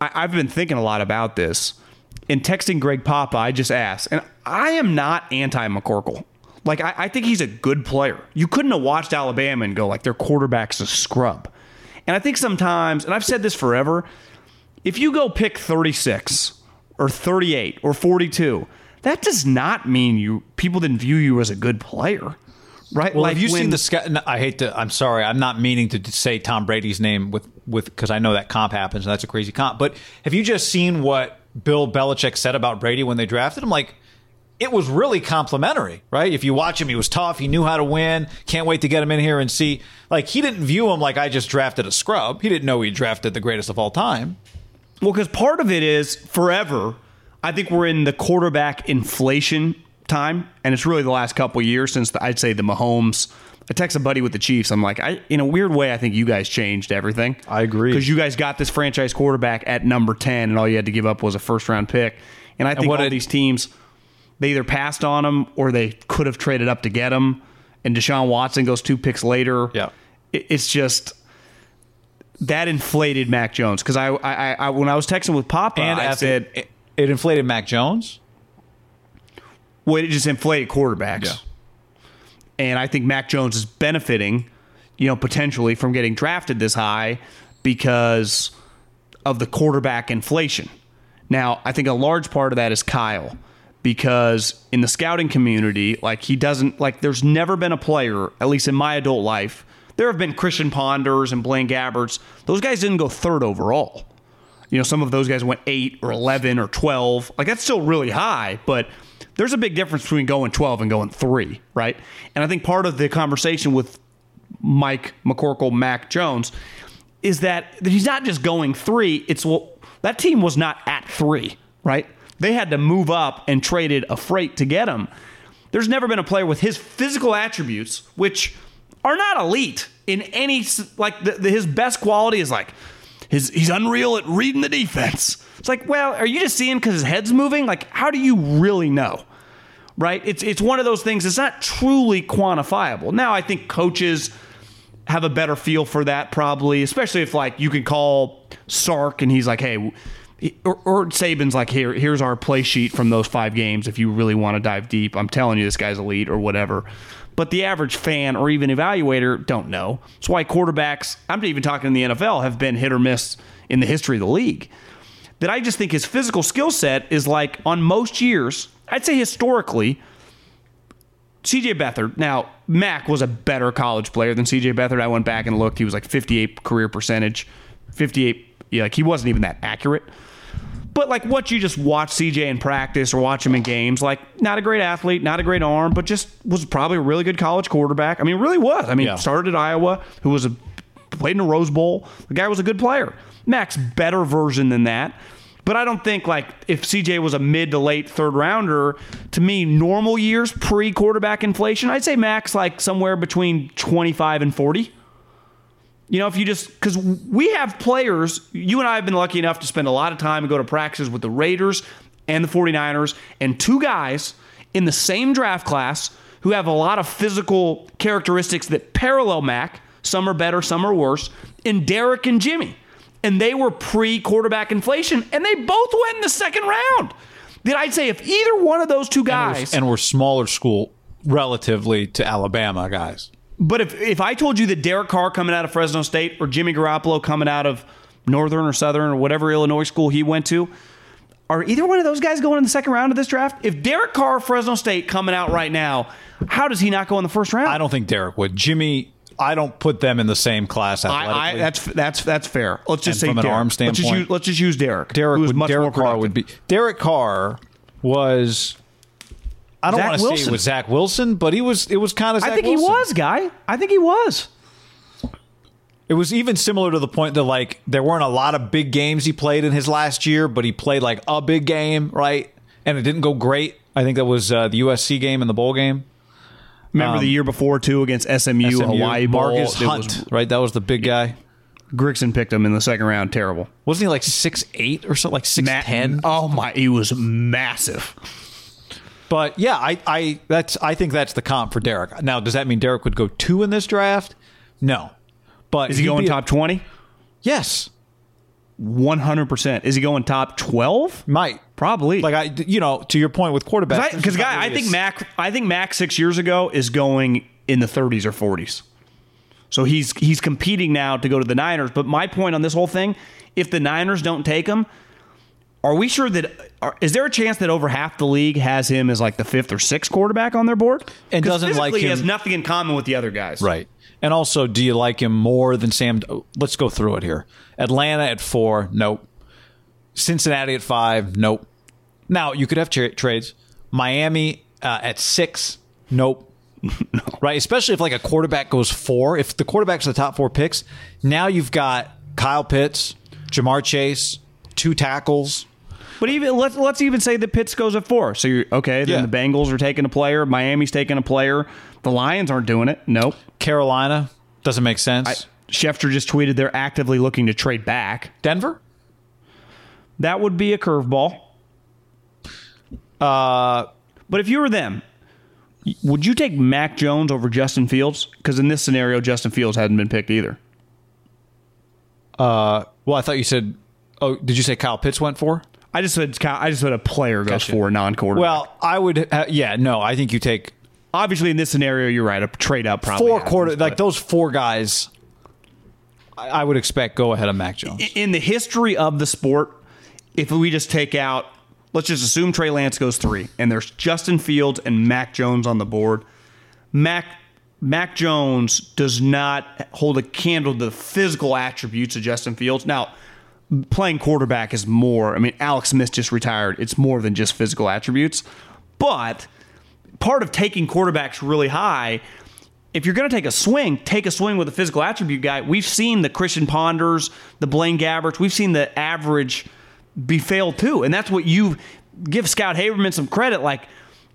I, I've been thinking a lot about this. In texting Greg Papa, I just asked, and I am not anti McCorkle. Like I, I think he's a good player. You couldn't have watched Alabama and go like their quarterback's a scrub. And I think sometimes, and I've said this forever, if you go pick 36 or 38 or 42, that does not mean you people didn't view you as a good player. Right? Well, Like have you when- seen the sky? no, I hate to. I'm sorry. I'm not meaning to say Tom Brady's name with with because I know that comp happens and that's a crazy comp. But have you just seen what Bill Belichick said about Brady when they drafted him? Like, it was really complimentary, right? If you watch him, he was tough. He knew how to win. Can't wait to get him in here and see. Like, he didn't view him like I just drafted a scrub. He didn't know he drafted the greatest of all time. Well, because part of it is forever. I think we're in the quarterback inflation time, and it's really the last couple years since the, I'd say the Mahomes. I text a buddy with the Chiefs. I'm like, I in a weird way, I think you guys changed everything. I agree. because you guys got this franchise quarterback at number ten, and all you had to give up was a first round pick. And I think what all these teams, they either passed on him or they could have traded up to get him. And Deshaun Watson goes two picks later. Yeah. It- it's just that inflated Mac Jones because I, I, I, when I was texting with Papa, And I said, it, it inflated Mac Jones. Well, it just inflated quarterbacks. Yeah. And I think Mac Jones is benefiting, you know, potentially from getting drafted this high because of the quarterback inflation. Now, I think a large part of that is Kyle because in the scouting community, like he doesn't like there's never been a player, at least in my adult life, there have been Christian Ponders and Blaine Gabberts. Those guys didn't go third overall. You know, some of those guys went eight or 11 or 12. Like, that's still really high, but there's a big difference between going 12 and going three, right? And I think part of the conversation with Mike McCorkle, Mac Jones, is that he's not just going three. It's well, that team was not at three, right? They had to move up and traded a freight to get him. There's never been a player with his physical attributes, which are not elite in any like the, the, his best quality is like his he's unreal at reading the defense. It's like, well, are you just seeing because his head's moving? Like, how do you really know? Right? It's it's one of those things. It's not truly quantifiable. Now, I think coaches have a better feel for that probably, especially if like you can call Sark and he's like, hey, or, or Saban's like, here, here's our play sheet from those five games. If you really want to dive deep, I'm telling you, this guy's elite or whatever. But the average fan or even evaluator don't know. That's why quarterbacks, I'm not even talking in the NFL, have been hit or miss in the history of the league. That I just think his physical skill set is like on most years, I'd say historically, CJ Beathard. Now, Mac was a better college player than CJ Beathard. I went back and looked. He was like 58 career percentage, 58. Yeah, like he wasn't even that accurate. But like what you just watch CJ in practice or watch him in games, like not a great athlete, not a great arm, but just was probably a really good college quarterback. I mean, really was. I mean, Yeah. started at Iowa, who was a played in a Rose Bowl. The guy was a good player. Mac's better version than that. But I don't think like if CJ was a mid to late third rounder, to me, normal years pre quarterback inflation, I'd say Max like somewhere between 25 and 40. You know, if you just because we have players, you and I have been lucky enough to spend a lot of time and go to practices with the Raiders and the 49ers, and two guys in the same draft class who have a lot of physical characteristics that parallel Mac. Some are better, some are worse, in Derek and Jimmy. And they were pre quarterback inflation, and they both went in the second round. That I'd say if either one of those two And we're- guys, and we're smaller school relatively to Alabama guys. But if if I told you that Derek Carr coming out of Fresno State or Jimmy Garoppolo coming out of Northern or Southern or whatever Illinois school he went to, are either one of those guys going in the second round of this draft? If Derek Carr, Fresno State coming out right now, how does he not go in the first round? I don't think Derek would. Jimmy, I don't put them in the same class I, I, that's that's that's fair. Let's just And say from an Derek. arm Let's just, standpoint- use, let's just use Derek. Derek who is would, much more Derek Carr would be. Derek Carr was. I don't Zach want to say it was Zach Wilson, but he was. It was kind of. Zach I think Wilson. he was, guy. I think he was. It was even similar to the point that like there weren't a lot of big games he played in his last year, but he played like a big game, right? And it didn't go great. I think that was uh, the USC game and the bowl game. Remember the um, year before too against SMU, SMU, Hawaii Bowl. Margus Hunt, was- right? That was the big guy. Grigson picked him in the second round. Terrible. Wasn't he like six eight or something? Like six Ma- ten? Oh my, he was massive. But yeah, I, I that's I think that's the comp for Derek. Now, does that mean Derek would go two in this draft? No. But Is he going top twenty? Yes, One hundred percent. Is he going top twelve? might Probably. like I, you know, to your point with quarterbacks. because guy, I think Mac. I think Mac six years ago is going in the thirties or forties. So he's he's competing now to go to the Niners. But my point on this whole thing, if the Niners don't take him, are we sure that are, is there a chance that over half the league has him as like the fifth or sixth quarterback on their board and doesn't like physically he him- has nothing in common with the other guys. right. And also, do you like him more than Sam? Let's go through it here. Atlanta at four, nope. Cincinnati at five, nope. Now you could have tra- trades. Miami uh, at six, nope. Right, especially if like a quarterback goes four. If the quarterback's the top four picks, now you've got Kyle Pitts, Ja'Marr Chase, two tackles. But even let's let's even say that Pitts goes at four. So you're okay. Then Yeah. the Bengals are taking a player. Miami's taking a player. The Lions aren't doing it. Nope. Carolina doesn't make sense. I, Schefter just tweeted they're actively looking to trade back. Denver, That would be a curveball. uh, But if you were them, would you take Mac Jones over Justin Fields? Because in this scenario, Justin Fields hadn't been picked either. uh, well, I thought you said. Oh, did you say Kyle Pitts went for? I just said I just said a player goes Gotcha. for non-quarterback. Well, I would. Uh, yeah, no, I think you take obviously in this scenario, you're right. A trade up probably four happens, quarter. Like those four guys, I, I would expect go ahead of Mac Jones. in the history of the sport, if we just take out, let's just assume Trey Lance goes three, and there's Justin Fields and Mac Jones on the board. Mac Mac Jones does not hold a candle to the physical attributes of Justin Fields. Now, playing quarterback is more. I mean, Alex Smith just retired. It's more than just physical attributes, but part of taking quarterbacks really high if you're going to take a swing, take a swing with a physical attribute guy. We've seen the Christian Ponders, the Blaine Gabberts. We've seen the average be failed too, and that's what you give Scout Haberman some credit. Like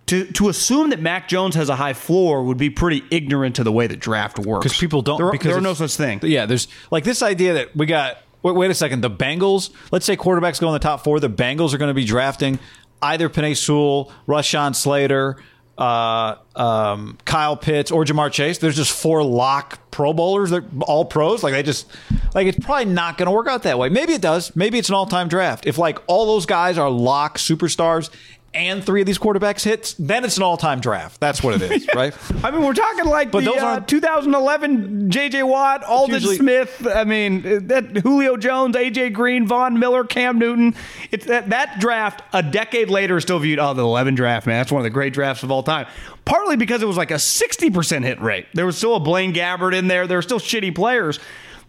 to to assume that Mac Jones has a high floor would be pretty ignorant to the way the draft works. because people don't There, are- because there are no such thing. Yeah, there's like this idea that we got. Wait, wait a second. The Bengals. Let's say quarterbacks go in the top four. The Bengals are going to be drafting either Penei Sewell, Rashawn Slater, uh, um, Kyle Pitts, or Ja'Marr Chase. There's just four lock Pro Bowlers. They're all pros. Like they just like it's probably not going to work out that way. Maybe it does. Maybe it's an all time draft. If like all those guys are lock superstars. And three of these quarterbacks hits, then it's an all-time draft. That's what it is, right? I mean, we're talking like But the those uh, aren't- 2011 J.J. Watt, Aldon usually- Smith. I mean, that Julio Jones, A.J. Green, Von Miller, Cam Newton. It's that that draft a decade later is still viewed. Oh, the 11 draft, man, that's one of the great drafts of all time. Partly because it was like a 60% hit rate. There was still a Blaine Gabbert in there. There were still shitty players.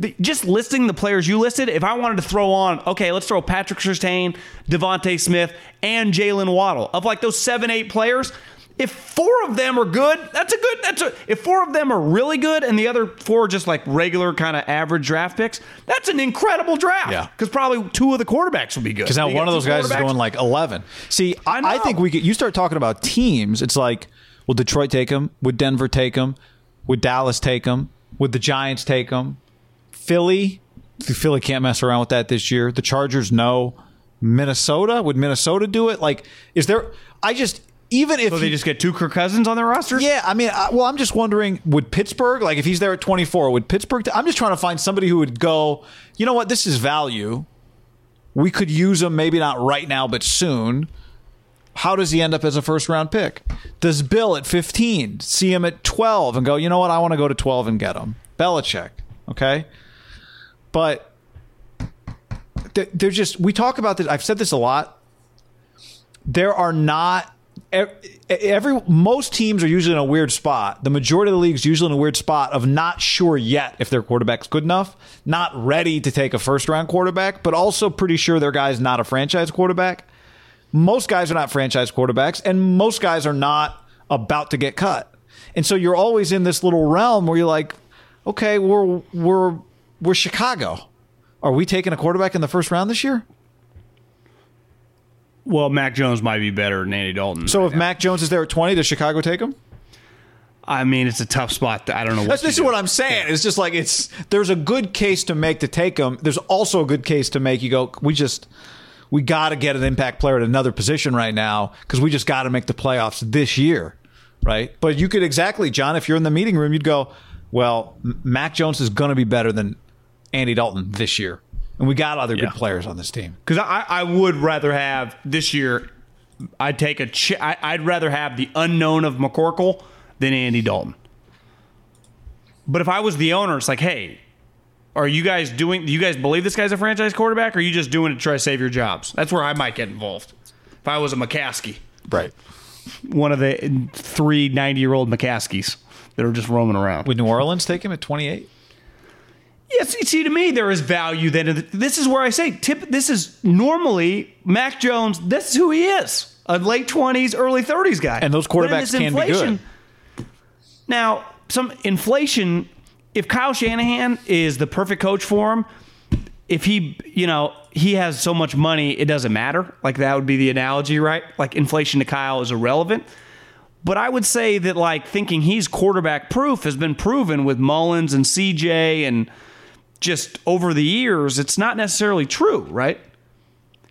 The- just listing the players you listed, if I wanted to throw on, okay, let's throw Patrick Surtain, DeVonta Smith, and Jaylen Waddle. Of like those seven, eight players, if four of them are good, that's a good. That's a. If four of them are really good, and the other four are just like regular kind of average draft picks, that's an incredible draft. Yeah. because probably two of the quarterbacks will be good. Because now one of those guys is going like 11. See, I. I think we get, you start talking about teams. It's like, will Detroit take him? Would Denver take him? Would Dallas take him? Would the Giants take him? Philly, Philly can't mess around with that this year. The Chargers, no. Minnesota, would Minnesota do it? Like, is there? I just even if So they he- just get two Kirk Cousins on their rosters? yeah, I mean, I, well, I'm just wondering, would Pittsburgh, like if he's there at 24, would Pittsburgh? I'm just trying to find somebody who would go. You know what? This is value. We could use him, maybe not right now, but soon. How does he end up as a first round pick? Does Bill at 15 see him at 12 and go, you know what? I want to go to 12 and get him? Belichick, okay? But th- they're just, we talk about this. I've said this a lot. There are not every most teams are usually in a weird spot. The majority of the leagues usually in a weird spot of not sure yet if their quarterback's good enough, not ready to take a first round quarterback, but also pretty sure their guy's not a franchise quarterback. Most guys are not franchise quarterbacks, and most guys are not about to get cut. And so you're always in this little realm where you're like, okay, we're we're we're Chicago. Are we taking a quarterback in the first round this year? Well, Mac Jones might be better than Andy Dalton. So if Mac Jones is there at 20, does Chicago take him? I mean, it's a tough spot. I don't know what this is do. what I'm saying. It's just like it's there's a good case to make to take him. There's also a good case to make you go. We just we got to get an impact player at another position right now because we just got to make the playoffs this year, right? But you could exactly, John, if you're in the meeting room, you'd go, well, Mac Jones is going to be better than Andy Dalton this year, and we got other Yeah. good players on this team. Because I, I would rather have this year. I'd take a. Ch- I, I'd rather have the unknown of McCorkle than Andy Dalton. But if I was the owner, it's like, hey, are you guys doing? Do you guys believe this guy's a franchise quarterback? Or are you just doing it to try to save your jobs? That's where I might get involved. If I was a McCaskey, Right. one of the three 90 year old McCaskies that are just roaming around. Would New Orleans take him at 28? Yes, see, to me, there is value. That this is where I say, tip. This is normally Mac Jones. This is who he is: a late twenties, early thirties guy. And those quarterbacks can be good. Now, some inflation. If Kyle Shanahan is the perfect coach for him, if he, you know, he has so much money, it doesn't matter. Like that would be the analogy, right? Like inflation to Kyle is irrelevant. But I would say that like thinking he's quarterback proof has been proven with Mullens and CJ and just over the years, it's not necessarily true, right?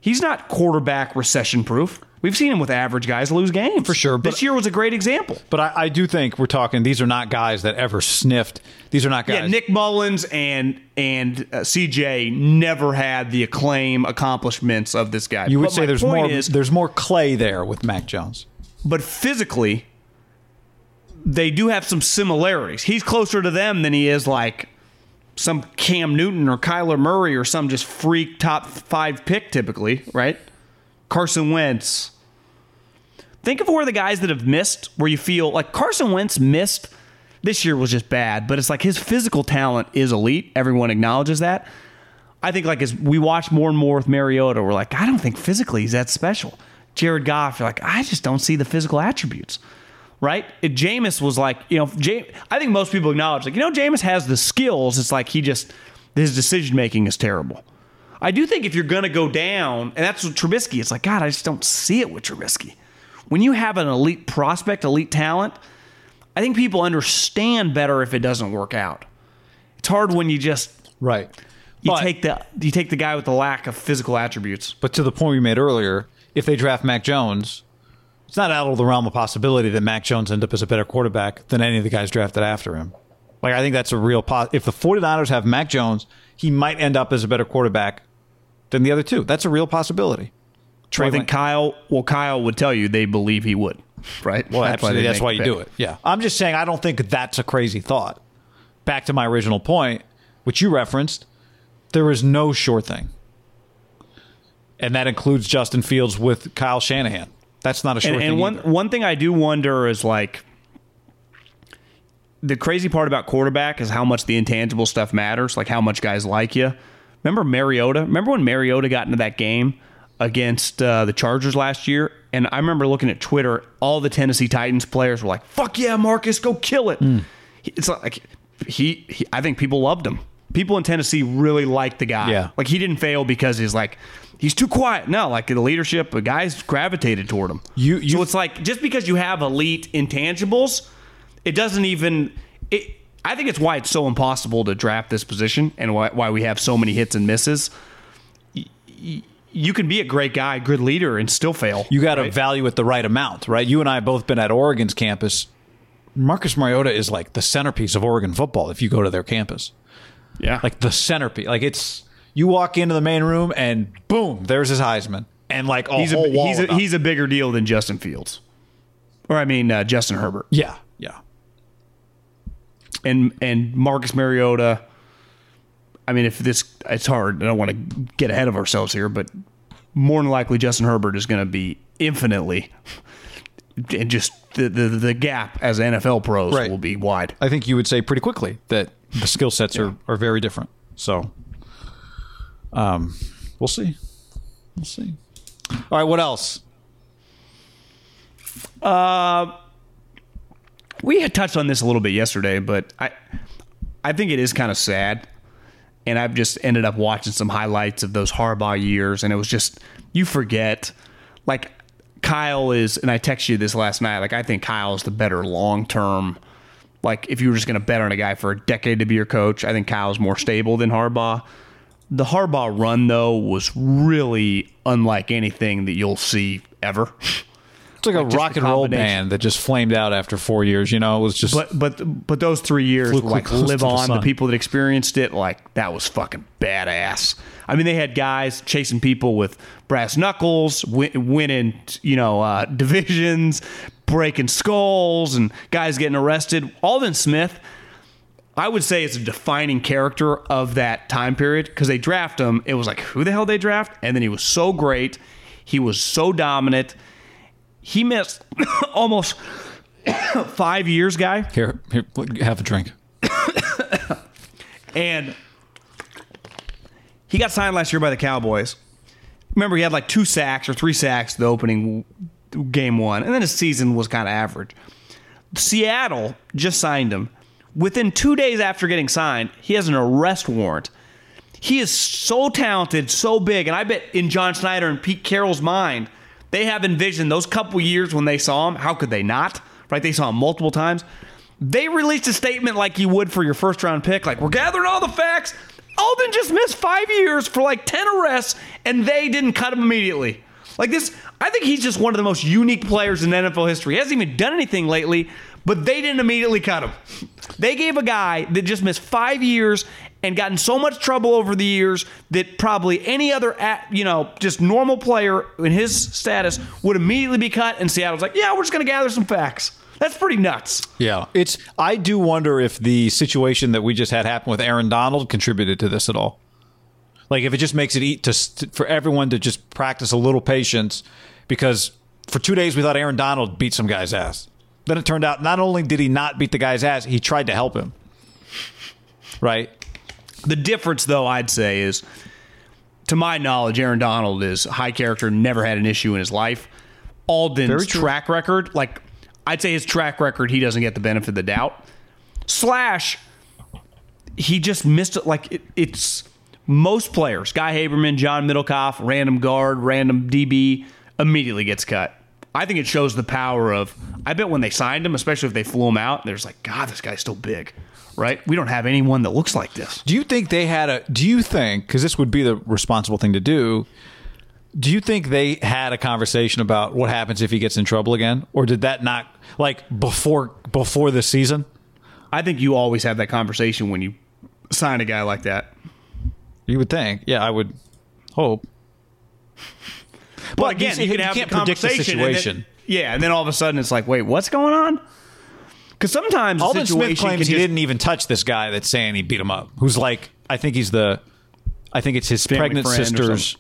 He's not quarterback recession proof. We've seen him with average guys lose games. For sure, but- This year was a great example. But I, I do think we're talking. These are not guys that ever sniffed. These are not guys. Yeah, Nick Mullens and and uh, CJ never had the acclaim accomplishments of this guy. You would But say there's more. Is, there's more clay there with Mac Jones. but physically, they do have some similarities. He's closer to them than he is like some Cam Newton or Kyler Murray or some just freak top five pick typically, right? Carson Wentz. Think of where the guys that have missed, where you feel like Carson Wentz missed this year was just bad, but it's like his physical talent is elite. Everyone acknowledges that. I think like as we watch more and more with Mariota, we're like, I don't think physically he's that special. Jared Goff, you're like, I just don't see the physical attributes. Right? If Jameis was like, you know, Jam- I think most people acknowledge, like, you know, Jameis has the skills. It's like he just, his decision making is terrible. I do think if you're going to go down, and that's what Trubisky, it's like, God, I just don't see it with Trubisky. When you have an elite prospect, elite talent, I think people understand better if it doesn't work out. It's hard when you just Right. you But- take the you take the guy with the lack of physical attributes. But to the point we made earlier, if they draft Mac Jones, it's not out of the realm of possibility that Mac Jones end up as a better quarterback than any of the guys drafted after him. Like I think that's a real pos- if the 49ers have Mac Jones, he might end up as a better quarterback than the other two. That's a real possibility. I think Kyle, well, Kyle would tell you they believe he would, right? Well, that's absolutely. they That's why you the do it. Yeah. I'm just saying, I don't think that's a crazy thought. Back to my original point, which you referenced, there is no sure thing. And that includes Justin Fields with Kyle Shanahan. That's not a sure And, thing. and one either. one thing I do wonder is like the crazy part about quarterback is how much the intangible stuff matters, like how much guys like you. Remember Mariota? Remember when Mariota got into that game against uh, the Chargers last year? And I remember looking at Twitter, all the Tennessee Titans players were like, "Fuck yeah, Marcus, go kill it!" Hmm. It's like he, he, I think people loved him. People in Tennessee really liked the guy. Yeah. like he didn't fail because he's like he's too quiet. No, like the leadership, the guys gravitated toward him. You- you- so it's like just because you have elite intangibles, it doesn't even it I think it's why it's so impossible to draft this position and why, why we have so many hits and misses. Y- y- You can be a great guy, good leader, and still fail. You got to value it the right amount, right? You and I have both been at Oregon's campus. Marcus Mariota is like the centerpiece of Oregon football if you go to their campus. Yeah, Like the centerpiece. Like it's you walk into the main room and boom, there's his Heisman. And like a he's a whole wall he's a, he's a bigger deal than Justin Fields, or I mean uh, Justin Herbert Yeah, yeah. and and Marcus Mariota. I mean, if this it's hard. I don't want to get ahead of ourselves here, but more than likely Justin Herbert is going to be infinitely and just the, the the gap as NFL pros Right. will be wide. I think you would say pretty quickly that the skill sets are, are very different. So um we'll see. We'll see. All right, what else? Uh, We had touched on this a little bit yesterday, but I I think it is kind of sad. And I've just ended up watching some highlights of those Harbaugh years, and it was just you forget. Like Kyle is, and I texted you this last night. Like I think Kyle is the better long term. Like if you were just going to bet on a guy for a decade to be your coach, I think Kyle's more stable than Harbaugh. The Harbaugh run though was really unlike anything that you'll see ever. It's like a rock and roll band that just flamed out after four years. You know, it was just But but but those three years like live to the on. The, people that experienced it, like that was fucking badass. I mean, they had guys chasing people with brass knuckles, win, winning you know uh, divisions, breaking skulls, and guys getting arrested. Aldon Smith, I would say, is a defining character of that time period because they draft him. It was like, who the hell they draft? And then he was so great. He was so dominant. He missed almost five years, guy. here, here, have a drink. And he got signed last year by the Cowboys. Remember, he had like two sacks or three sacks the opening game one, and then his season was kind of average. Seattle just signed him. Within two days after getting signed, he has an arrest warrant. He is so talented, so big, and I bet in John Schneider and Pete Carroll's mind, they have envisioned those couple years when they saw him. How could they not? Right? They saw him multiple times. They released a statement like you would for your first round pick, like we're gathering all the facts. Aldon just missed five years for like ten arrests, and they didn't cut him immediately. Like this, I think he's just one of the most unique players in NFL history. He hasn't even done anything lately, but they didn't immediately cut him. They gave a guy that just missed five years and gotten so much trouble over the years that probably any other, you know, just normal player in his status would immediately be cut. And Seattle's like, yeah, we're just going to gather some facts. That's pretty nuts. Yeah, it's. I do wonder if the situation that we just had happen with Aaron Donald contributed to this at all. Like, if it just makes it eat to for everyone to just practice a little patience, because for two days we thought Aaron Donald beat some guy's ass. Then it turned out not only did he not beat the guy's ass, he tried to help him. Right. The difference, though, I'd say is, to my knowledge, Aaron Donald is high character, never had an issue in his life. Aldon's Very track record, like I'd say his track record, he doesn't get the benefit of the doubt. Slash, he just missed it. Like it, it's most players, Guy Haberman, John Middlecoff, random guard, random DB, immediately gets cut. I think it shows the power of. I bet when they signed him, especially if they flew him out, there's like, God, this guy's still big, right? We don't have anyone that looks like this. Do you think they had a? Do you think because this would be the responsible thing to do? Do you think they had a conversation about what happens if he gets in trouble again, or did that not like before before the season? I think you always have that conversation when you sign a guy like that. You would think, yeah, I would hope. But again, you, you can have can't the predict the and then- situation. yeah, and then all of a sudden it's like, wait, what's going on? Because sometimes the Aldon situation Smith claims he just- didn't even touch this guy that's saying he beat him up. Who's like, I think he's the, I think it's his pregnant sister's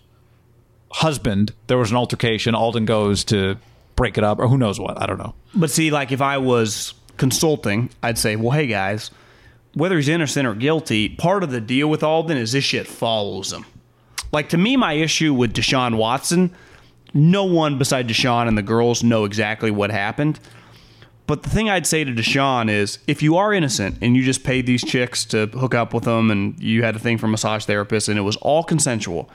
husband. There was an altercation. Aldon goes to break it up, or who knows what. I don't know. But see, like if I was consulting, I'd say, well, hey guys, whether he's innocent or guilty, part of the deal with Aldon is this shit follows him. Like to me, my issue with Deshaun Watson, no one beside Deshaun and the girls know exactly what happened. But the thing I'd say to Deshaun is if you are innocent and you just paid these chicks to hook up with them and you had a thing for massage therapists and it was all consensual,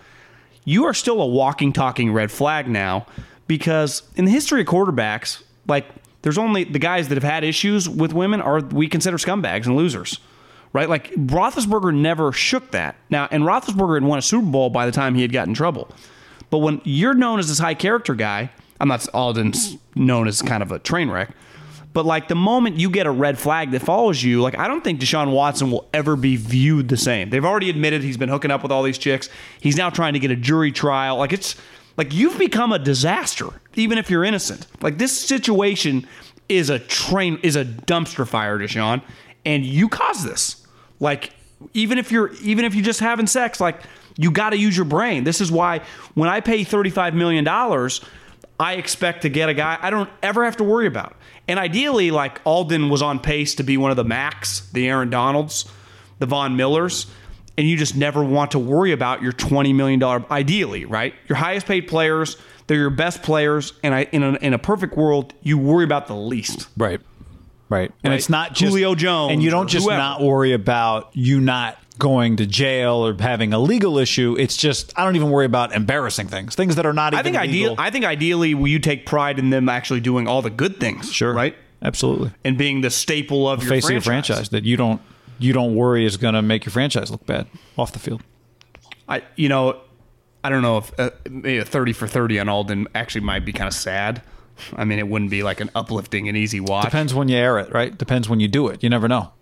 you are still a walking, talking red flag now because in the history of quarterbacks, like There's only the guys that have had issues with women are we consider scumbags and losers, right? Like Roethlisberger never shook that. Now, and Roethlisberger had won a Super Bowl by the time he had gotten in trouble. But when you're known as this high character guy, I'm not Aldon's known as kind of a train wreck. But like the moment you get a red flag that follows you, like I don't think Deshaun Watson will ever be viewed the same. They've already admitted he's been hooking up with all these chicks. He's now trying to get a jury trial. Like it's like you've become a disaster, even if you're innocent. Like this situation is a train is a dumpster fire, Deshaun, and you caused this. Like even if you're even if you're just having sex, like you got to use your brain. This is why when I pay thirty five million dollars. I expect to get a guy I don't ever have to worry about. And ideally, like Aldon was on pace to be one of the Max, the Aaron Donalds, the Von Millers, and you just never want to worry about your $20 million, ideally, right? Your highest paid players, they're your best players, and I, in, a, in a perfect world, you worry about the least. Right. Right. And Right. it's not just Julio Jones And you don't just whoever. not worry about you not going to jail or having a legal issue. It's just I don't even worry about embarrassing things, things that are not even I think legal. ideal. I think ideally, you take pride in them actually doing all the good things. sure. right, Absolutely. and being the staple of your Face of franchise. your franchise that you don't you don't worry is going to make your franchise look bad off the field. I, you know, I don't know if uh, maybe a thirty for thirty on Aldon actually might be kind of sad. I mean, it wouldn't be like an uplifting and easy watch. Depends when you air it, right? Depends when you do it. You never know.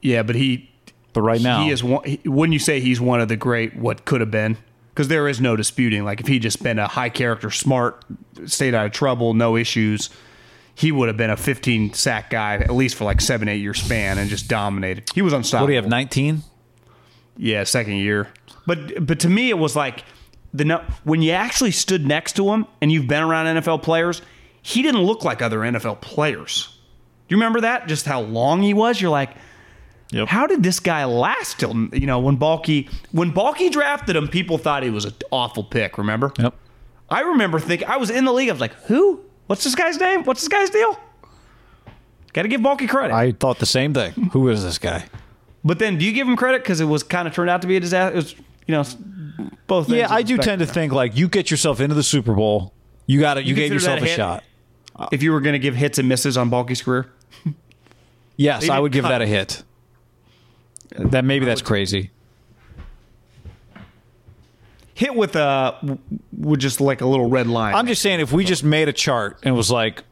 Yeah, but he But right now, he is one. Wouldn't you say he's one of the great what could have been? Because there is no disputing. Like if he just been a high character, smart, stayed out of trouble, no issues, he would have been a 15 sack guy at least for like seven, eight year span and just dominated. He was unstoppable. what do you have? Nineteen. Yeah, second year. But but to me, it was like the no- when you actually stood next to him and you've been around NFL players, he didn't look like other NFL players. Do you remember that? Just how long he was. You're like, Yep. how did this guy last till you know when Baalke when Baalke drafted him? People thought he was an awful pick. Remember? Yep. I remember thinking I was in the league. I was like, who? What's this guy's name? What's this guy's deal? Got to give Baalke credit. I thought the same thing. Who is this guy? but then, do you give him credit because it was kind of turned out to be a disaster? It was, you know, both. Yeah, I do tend to think like you get yourself into the Super Bowl, you got it. You, You gave yourself a hit? shot. if you were going to give hits and misses on Baalke's career. Yes, I would give that a hit. That maybe that's crazy. Hit with uh, a with just like a little red line. I'm just saying, if we just made a chart and it was like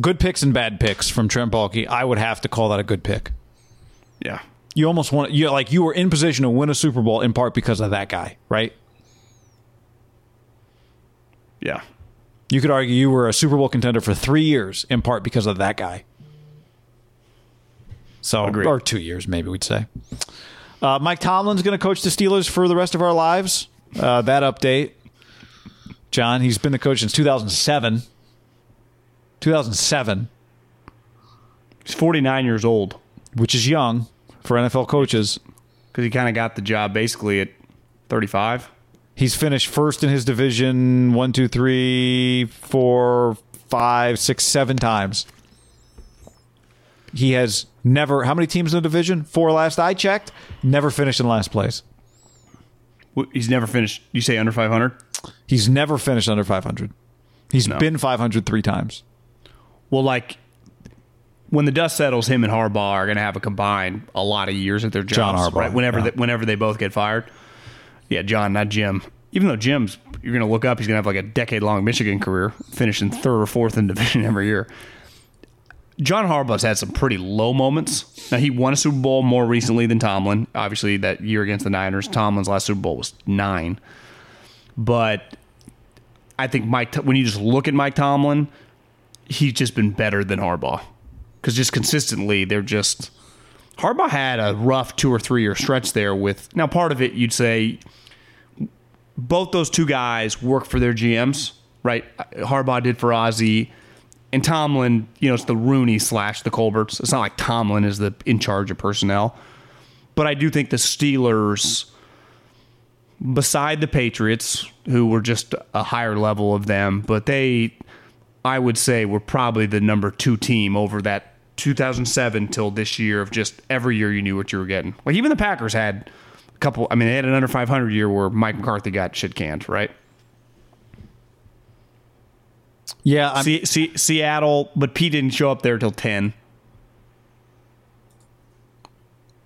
good picks and bad picks from Trent Baalke, I would have to call that a good pick. yeah. You almost want you like you were in position to win a Super Bowl in part because of that guy, right? Yeah. You could argue you were a Super Bowl contender for three years in part because of that guy. So, Agreed. or two years, maybe we'd say. Uh, Mike Tomlin's going to coach the Steelers for the rest of our lives. Uh, that update, John. He's been the coach since 2007. 2007, He's 49 years old which is young for NFL coaches. because he kind of got the job basically at 35. He's finished first in his division one, two, three, four, five, six, seven times. He has never. How many teams in the division? Four last I checked. Never finished in last place. He's never finished. You say under 500? He's never finished under 500. He's No. been 500 three times. Well, like when the dust settles, him and Harbaugh are going to have a combined a lot of years at their jobs. John Harbaugh, right? Whenever yeah. they, whenever they both get fired. Yeah, John, not Jim. Even though Jim's, you're going to look up, he's going to have like a decade long Michigan career, finishing third or fourth in division every year. John Harbaugh's had some pretty low moments. Now he won a Super Bowl more recently than Tomlin. Obviously, that year against the Niners, Tomlin's last Super Bowl was nine. But I think Mike, when you just look at Mike Tomlin, he's just been better than Harbaugh because just consistently they're just Harbaugh had a rough two or three year stretch there with now part of it you'd say both those two guys work for their GMs right Harbaugh did for Ozzie and Tomlin you know it's the Rooney slash the Colberts it's not like Tomlin is the in charge of personnel but I do think the Steelers beside the Patriots who were just a higher level of them but they I would say we're probably the number two team over that 2007 till this year of just every year you knew what you were getting. Like even the Packers had a couple. I mean, they had an under 500 year where Mike McCarthy got shit canned, right? Yeah, Se- Se- Seattle, but Pete didn't show up there till ten.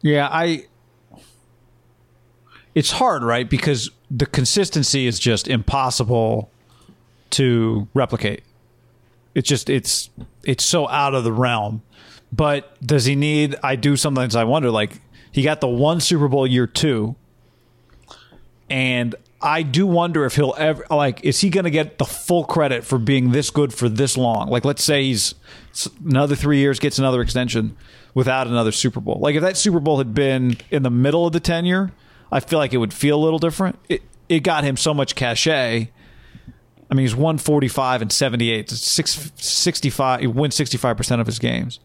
Yeah, I. It's hard, right? Because the consistency is just impossible to replicate. It's just it's it's so out of the realm. But does he need? I do sometimes I wonder. Like he got the one Super Bowl year two, and I do wonder if he'll ever like is he going to get the full credit for being this good for this long? Like let's say he's another 3 years gets another extension without another Super Bowl. Like if that Super Bowl had been in the middle of the tenure, I feel like it would feel a little different. It it got him so much cachet. I mean, he's 145 and 78. It's six, 65 he wins 65% of his games.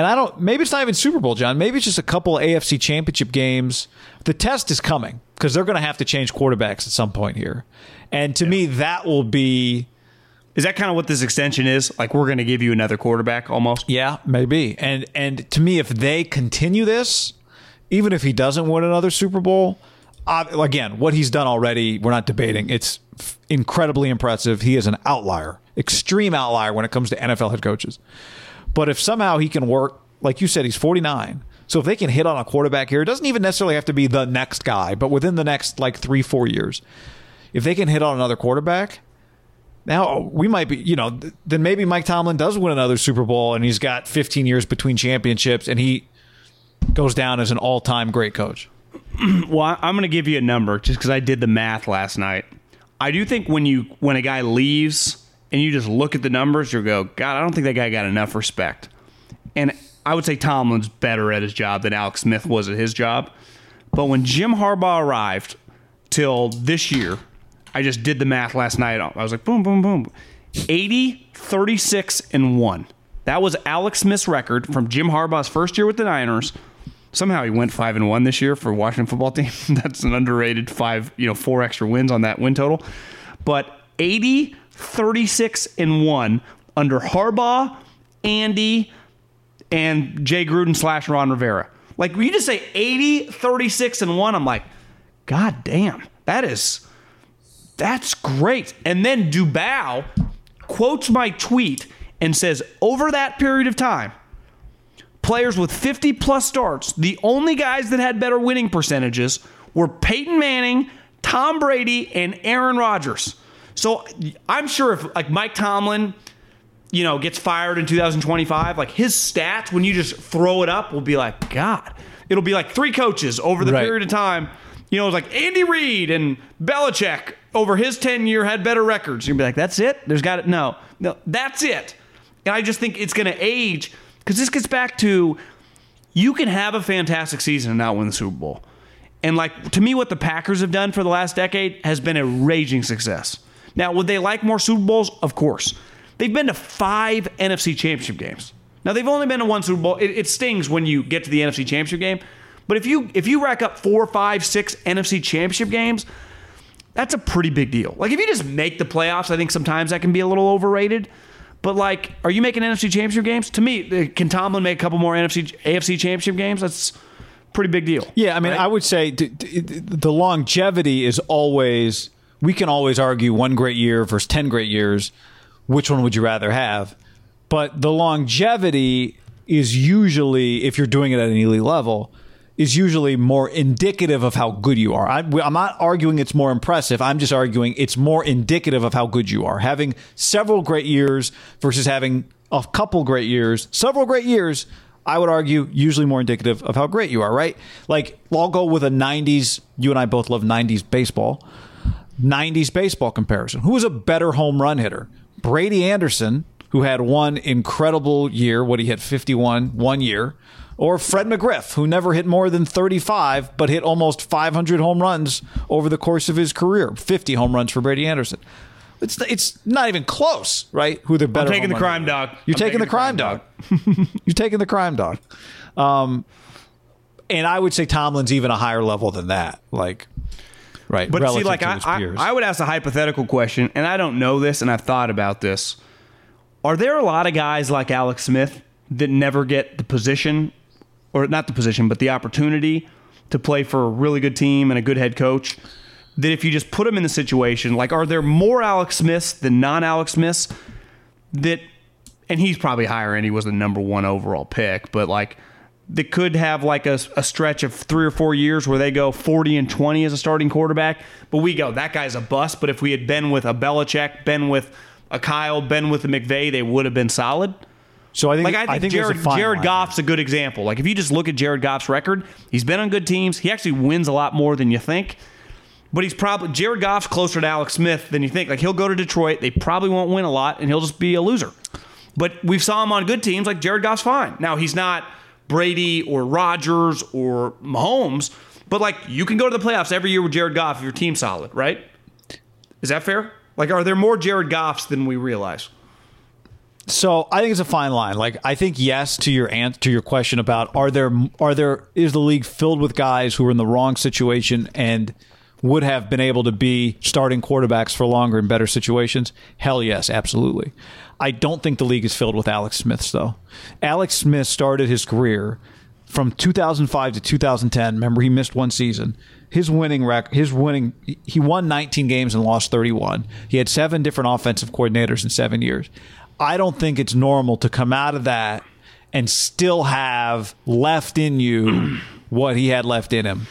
And I don't. Maybe it's not even Super Bowl, John. Maybe it's just a couple of AFC Championship games. The test is coming because they're going to have to change quarterbacks at some point here, and to me, that will be Is that kind of what this extension is? Like we're going to give you another quarterback almost? yeah, maybe. And and to me, if they continue this, even if he doesn't win another Super Bowl, uh, again, what he's done already, we're not debating. It's f- incredibly impressive. He is an outlier, extreme outlier when it comes to NFL head coaches. But if somehow he can work, like you said, he's 49. So if they can hit on a quarterback here, it doesn't even necessarily have to be the next guy, but within the next like three, four years, if they can hit on another quarterback, now oh, we might be, you know, then maybe Mike Tomlin does win another Super Bowl and he's got 15 years between championships and he goes down as an all time great coach. Well, I'm going to give you a number just because I did the math last night. I do think when you when a guy leaves and you just look at the numbers, you go, God, I don't think that guy got enough respect. And I would say Tomlin's better at his job than Alex Smith was at his job. But when Jim Harbaugh arrived till this year, I just did the math last night. I was like, boom, boom, boom. 80, 36, and 1. That was Alex Smith's record from Jim Harbaugh's first year with the Niners. Somehow he went five and one this year for Washington football team. That's an underrated five, you know, four extra wins on that win total. But 80, 36, and one under Harbaugh, Andy, and Jay Gruden slash Ron Rivera. Like when you just say 80, 36, and one, I'm like, God damn, that is that's great. And then Dubow quotes my tweet and says, over that period of time, players with 50 plus starts, the only guys that had better winning percentages were Peyton Manning, Tom Brady, and Aaron Rodgers. So I'm sure if like Mike Tomlin, you know, gets fired in 2025, like his stats, when you just throw it up, will be like, God, it'll be like three coaches over the Right. period of time. You know, it's like Andy Reid and Belichick over his tenure had better records. You'll be like, that's it? There's got it. No, no, that's it. And I just think it's going to age because this gets back to you can have a fantastic season and not win the Super Bowl. And like to me, what the Packers have done for the last decade has been a raging success. Now, would they like more Super Bowls? Of course. They've been to five NFC Championship games. Now they've only been to one Super Bowl. It, it stings when you get to the NFC Championship game, but if you if you rack up four, five, six NFC Championship games, that's a pretty big deal. Like if you just make the playoffs, I think sometimes that can be a little overrated. But like, are you making NFC Championship games? To me, uh, can Tomlin make a couple more NFC AFC Championship games? That's pretty big deal. Yeah, I mean, right? I would say the longevity is always. We can always argue one great year versus ten great years. Which one would you rather have? But the longevity is usually, if you're doing it at an elite level, is usually more indicative of how good you are. I, I'm not arguing it's more impressive. I'm just arguing it's more indicative of how good you are. Having several great years versus having a couple great years, several great years, I would argue usually more indicative of how great you are, right? Like, I'll go with a 90s, you and I both love 90s baseball. 90s baseball comparison. Who was a better home run hitter? Brady Anderson, who had one incredible year, what he hit 51 one year, or Fred McGriff, who never hit more than 35 but hit almost 500 home runs over the course of his career. 50 home runs for Brady Anderson. It's it's not even close, right? Who they're better I'm taking the crime dog. You're I'm taking, the crime, dog. You're taking the crime dog. Um, and I would say Tomlin's even a higher level than that. Like, right? But see, like I, I. I would ask a hypothetical question, and I don't know this, and I've thought about this. Are there a lot of guys like Alex Smith that never get the position, or not the position, but the opportunity to play for a really good team and a good head coach that if you just put them in the situation, like, are there more Alex Smiths than non Alex Smiths that, and he's probably higher and he was the number one overall pick, but like, that could have like a, a stretch of three or four years where they go 40 and 20 as a starting quarterback. But we go, that guy's a bust. But if we had been with a Belichick, been with a Kyle, been with a McVay, they would have been solid. So I think Like I think, there's a Jared, Jared Goff's a good example. Like if you just look at Jared Goff's record, he's been on good teams. He actually wins a lot more than you think. But he's probably Jared Goff's closer to Alex Smith than you think. Like he'll go to Detroit, they probably won't win a lot, and he'll just be a loser. But we've saw him on good teams. Like Jared Goff's fine. Now he's not Brady or Rodgers or Mahomes, but like you can go to the playoffs every year with Jared Goff if your team's solid, right? Is that fair? Like, are there more Jared Goffs than we realize? So I think it's a fine line. Like I think yes to your answer to your question about are there are there is the league filled with guys who are in the wrong situation and would have been able to be starting quarterbacks for longer in better situations? Hell yes, absolutely. I don't think the league is filled with Alex Smiths though. Alex Smith started his career from 2005 to 2010. Remember, he missed one season. His winning rec- his winning, he won 19 games and lost 31. He had seven different offensive coordinators in seven years. I don't think it's normal to come out of that and still have left in you what he had left in him.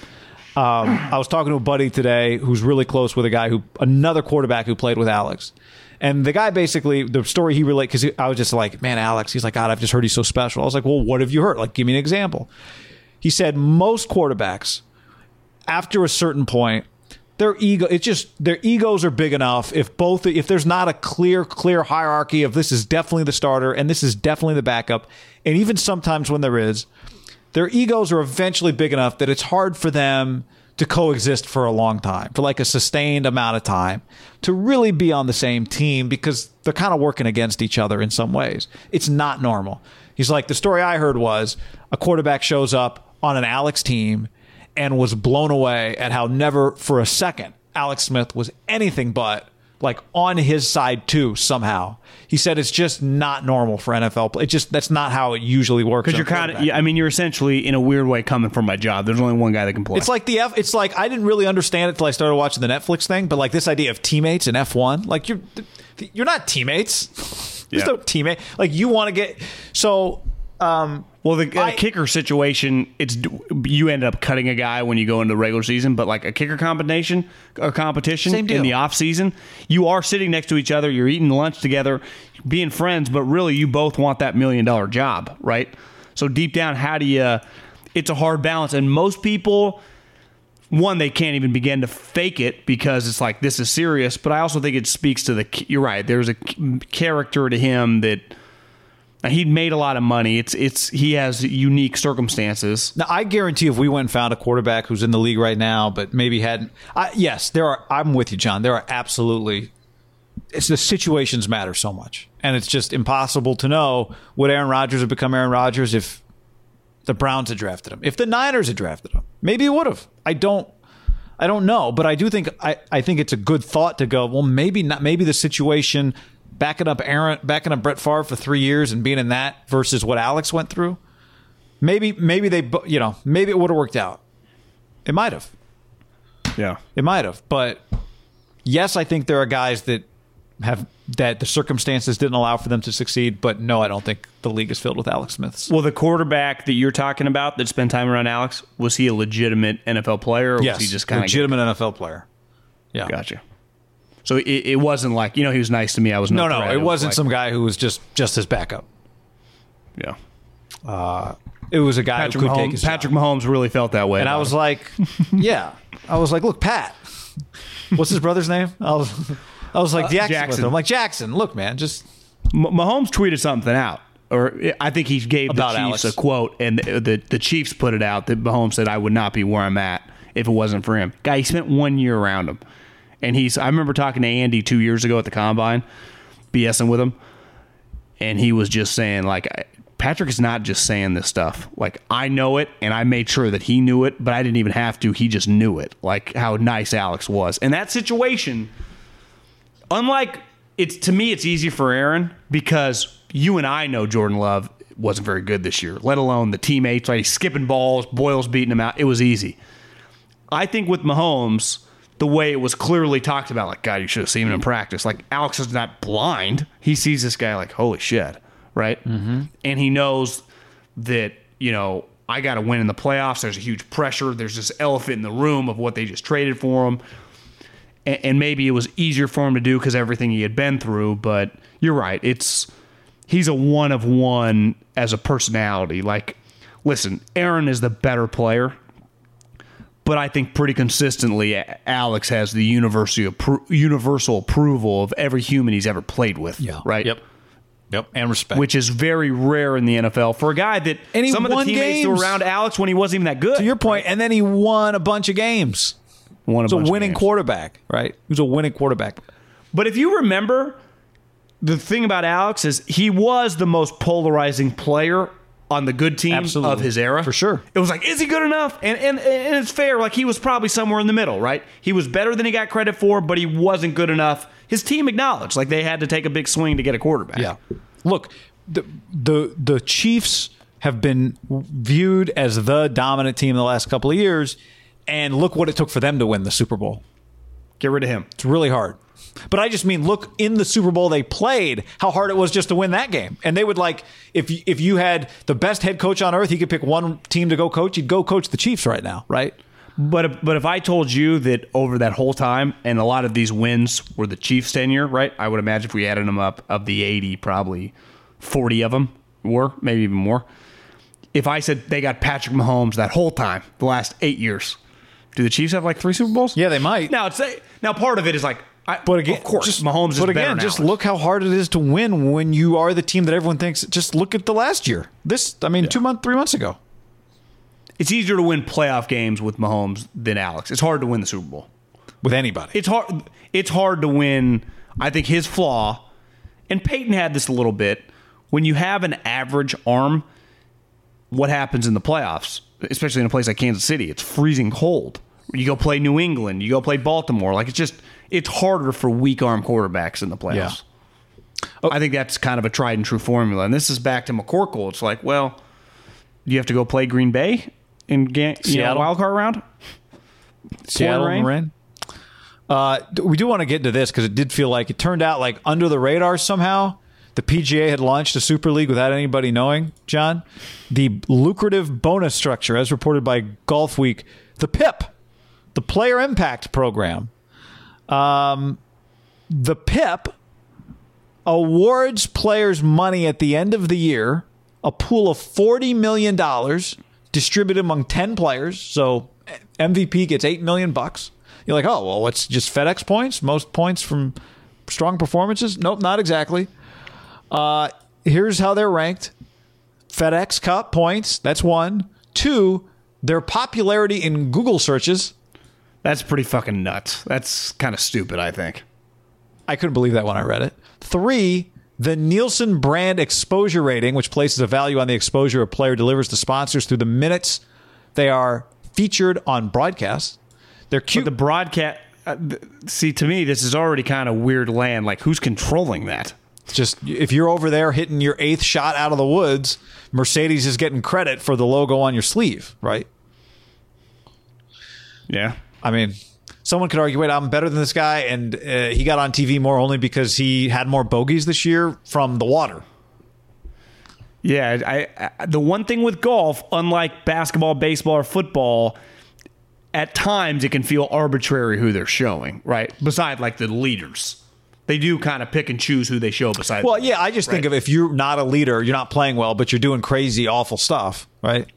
Um, I was talking to a buddy today who's really close with a guy who, another quarterback who played with Alex. And the guy basically, the story he related, because I was just like, man, Alex, he's like, God, I've just heard he's so special. I was like, well, what have you heard? Like, give me an example. He said, most quarterbacks, after a certain point, their ego it's just their egos are big enough if both if there's not a clear clear hierarchy of this is definitely the starter and this is definitely the backup and even sometimes when there is their egos are eventually big enough that it's hard for them to coexist for a long time for like a sustained amount of time to really be on the same team because they're kind of working against each other in some ways. It's not normal. He's like the story i heard was a quarterback shows up on an alex team and was blown away at how never for a second Alex Smith was anything but like on his side too somehow. He said it's just not normal for NFL play. It just that's not how it usually works. Because you're kind of, yeah, I mean, you're essentially in a weird way coming from my job. There's only one guy that can play. It's like the F. It's like I didn't really understand it till I started watching the Netflix thing. But like this idea of teammates in F one, like you're you're not teammates. There's Yeah. no teammate. Like you want to get so. Um, well, the uh, I- kicker situation, it's you end up cutting a guy when you go into the regular season, but like a kicker competition or competition in the off season, you are sitting next to each other, you're eating lunch together, being friends, but really you both want that million dollar job, right? So deep down, how do you? It's a hard balance, and most people one they can't even begin to fake it because it's like this is serious but i also think it speaks to the you're right there's a character to him that he made a lot of money it's it's he has unique circumstances Now, I guarantee if we went and found a quarterback who's in the league right now, but maybe hadn't. I, yes, there are. I'm with you, John. There are absolutely. It's the situations matter so much, and it's just impossible to know would Aaron Rodgers have become Aaron Rodgers if the Browns had drafted him, if the Niners had drafted him. Maybe it would have. I don't. I don't know, but I do think I, I think it's a good thought to go. Well, maybe not. Maybe the situation backing up Aaron, backing up Brett Favre for three years and being in that versus what Alex went through. Maybe maybe they you know maybe it would have worked out. It might have. yeah It might have. But yes, I think there are guys that have that the circumstances didn't allow for them to succeed. But no, I don't think the league is filled with Alex Smiths. well the quarterback that you're talking about that spent time around alex was he a legitimate nfl player or yes, was he just kind of legitimate NFL player. Yeah. gotcha so it, it wasn't like you know he was nice to me i was No, no no, threat. it wasn't like- some guy who was just just his backup. yeah uh, It was a guy patrick who could take mahomes his patrick job. mahomes really felt that way And I was him. like, yeah. I was like, look, Pat. What's his brother's name? I was, I was like uh, Jackson. with Jackson. I'm like Jackson. Look, man, just M- Mahomes tweeted something out, or I think he gave About the Chiefs Alex. a quote, and the, the the Chiefs put it out that Mahomes said, "I would not be where I'm at if it wasn't for him." Guy, he spent one year around him, and he's. I remember talking to Andy two years ago at the combine, BSing with him, and he was just saying like. Patrick is not just saying this stuff. Like I know it, and I made sure that he knew it, but I didn't even have to. He just knew it. Like how nice Alex was, and that situation unlike it's to me it's easy for Aaron because you and I know Jordan Love wasn't very good this year, let alone the teammates, right? He's skipping balls, Boyle's beating him out. It was easy. I think with Mahomes, the way it was clearly talked about. Like, God, you should have seen him in practice. Like, Alex is not blind. He sees this guy like, holy shit, right? Mm-hmm. And he knows that, you know, I got to win in the playoffs. There's a huge pressure. There's this elephant in the room of what they just traded for him. And, and maybe it was easier for him to do because everything he had been through. But you're right. It's he's a one of one as a personality. Like, listen, Aaron is the better player but I think pretty consistently, Alex has the universal universal approval of every human he's ever played with. Yeah. Right. Yep. Yep. And respect. Which is very rare in the NFL for a guy that And some of the won teammates were around Alex when he wasn't even that good. to your point, and then he won a bunch of games. Won a He was bunch a of winning games. quarterback, right? He was a winning quarterback. But if you remember, the thing about Alex is he was the most polarizing player on the good team Absolutely. of his era. For sure. It was like, is he good enough? And, and and it's fair. Like he was probably somewhere in the middle, right? He was better than he got credit for, but he wasn't good enough. His team acknowledged like they had to take a big swing to get a quarterback. Yeah. Look, the the the Chiefs have been viewed as the dominant team in the last couple of years, and look what it took for them to win the Super Bowl. Get rid of him. It's really hard. But I just mean, look in the Super Bowl they played, how hard it was just to win that game. And they would like, if you- if you had the best head coach on earth, he could pick one team to go coach. You'd go coach the Chiefs right now, right? But if, but if I told you that over that whole time, and a lot of these wins were the Chiefs' tenure, right? I would imagine if we added them up, of the eighty, probably forty of them were, maybe even more. If I said they got Patrick Mahomes that whole time, the last eight years, do the Chiefs have like three Super Bowls? Yeah, they might. Now it's now part of it is like, I, But again, of course, just, Mahomes is But again, now. just look how hard it is to win when you are the team that everyone thinks. Just look at the last year. This, I mean, two month, three months ago. It's easier to win playoff games with Mahomes than Alex. It's hard to win the Super Bowl. with anybody. it's hard it's hard to win i think his flaw and peyton had this a little bit when you have an average arm what happens in the playoffs especially in a place like kansas city it's freezing cold you go play new england you go play baltimore like it's just it's harder for weak arm quarterbacks in the playoffs i think that's kind of a tried and true formula and this is back to mccorkle it's like well you have to go play green bay in ga- you know, Seattle. wild card round Seattle rain? and rain. Uh, we do want to get into this because it did feel like it turned out like under the radar somehow. The PGA had launched a Super League without anybody knowing. John, the lucrative bonus structure, as reported by Golf Week, the PIP, the Player Impact Program. Um, the PIP awards players money at the end of the year, a pool of $40 million distributed among 10 players. So MVP gets 8 million bucks. You're like, oh, well, what's just FedEx points? Most points from strong performances? Nope, not exactly. Uh, here's how they're ranked FedEx Cup points, that's one. Two, their popularity in Google searches. That's pretty fucking nuts that's kind of stupid i think I couldn't believe that when I read it. Three, the Nielsen brand exposure rating, which places a value on the exposure a player delivers to sponsors through the minutes they are featured on broadcast. They're But cute. the broadcast. Uh, th- see, to me, this is already kind of weird land. Like, who's controlling that? just if you're over there hitting your eighth shot out of the woods, Mercedes is getting credit for the logo on your sleeve, right? Yeah. I mean, someone could argue, wait, I'm better than this guy, and uh, he got on TV more only because he had more bogeys this year from the water. Yeah. I, I the one thing with golf, unlike basketball, baseball, or football, at times it can feel arbitrary who they're showing. Right. Beside like the leaders, they do kind of pick and choose who they show. Beside. Well, yeah, I just think of if you're not a leader, you're not playing well, but you're doing crazy, awful stuff, right?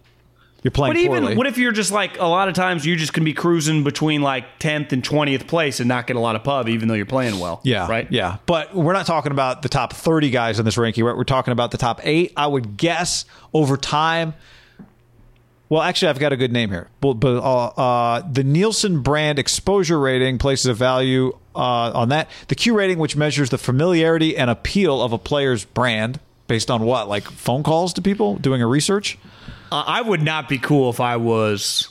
You're playing But even poorly. what if you're just like a lot of times you just can be cruising between like tenth and twentieth place and not get a lot of pub even though you're playing well. yeah, Right. Yeah, but we're not talking about the top 30 guys in this ranking. Right? We're talking about the top eight. I would guess over time. Well, actually, I've got a good name here. But, but uh, uh, the Nielsen brand exposure rating places a value uh, on that. The Q rating, which measures the familiarity and appeal of a player's brand based on what, like phone calls to people, doing a research. I would not be cool if I was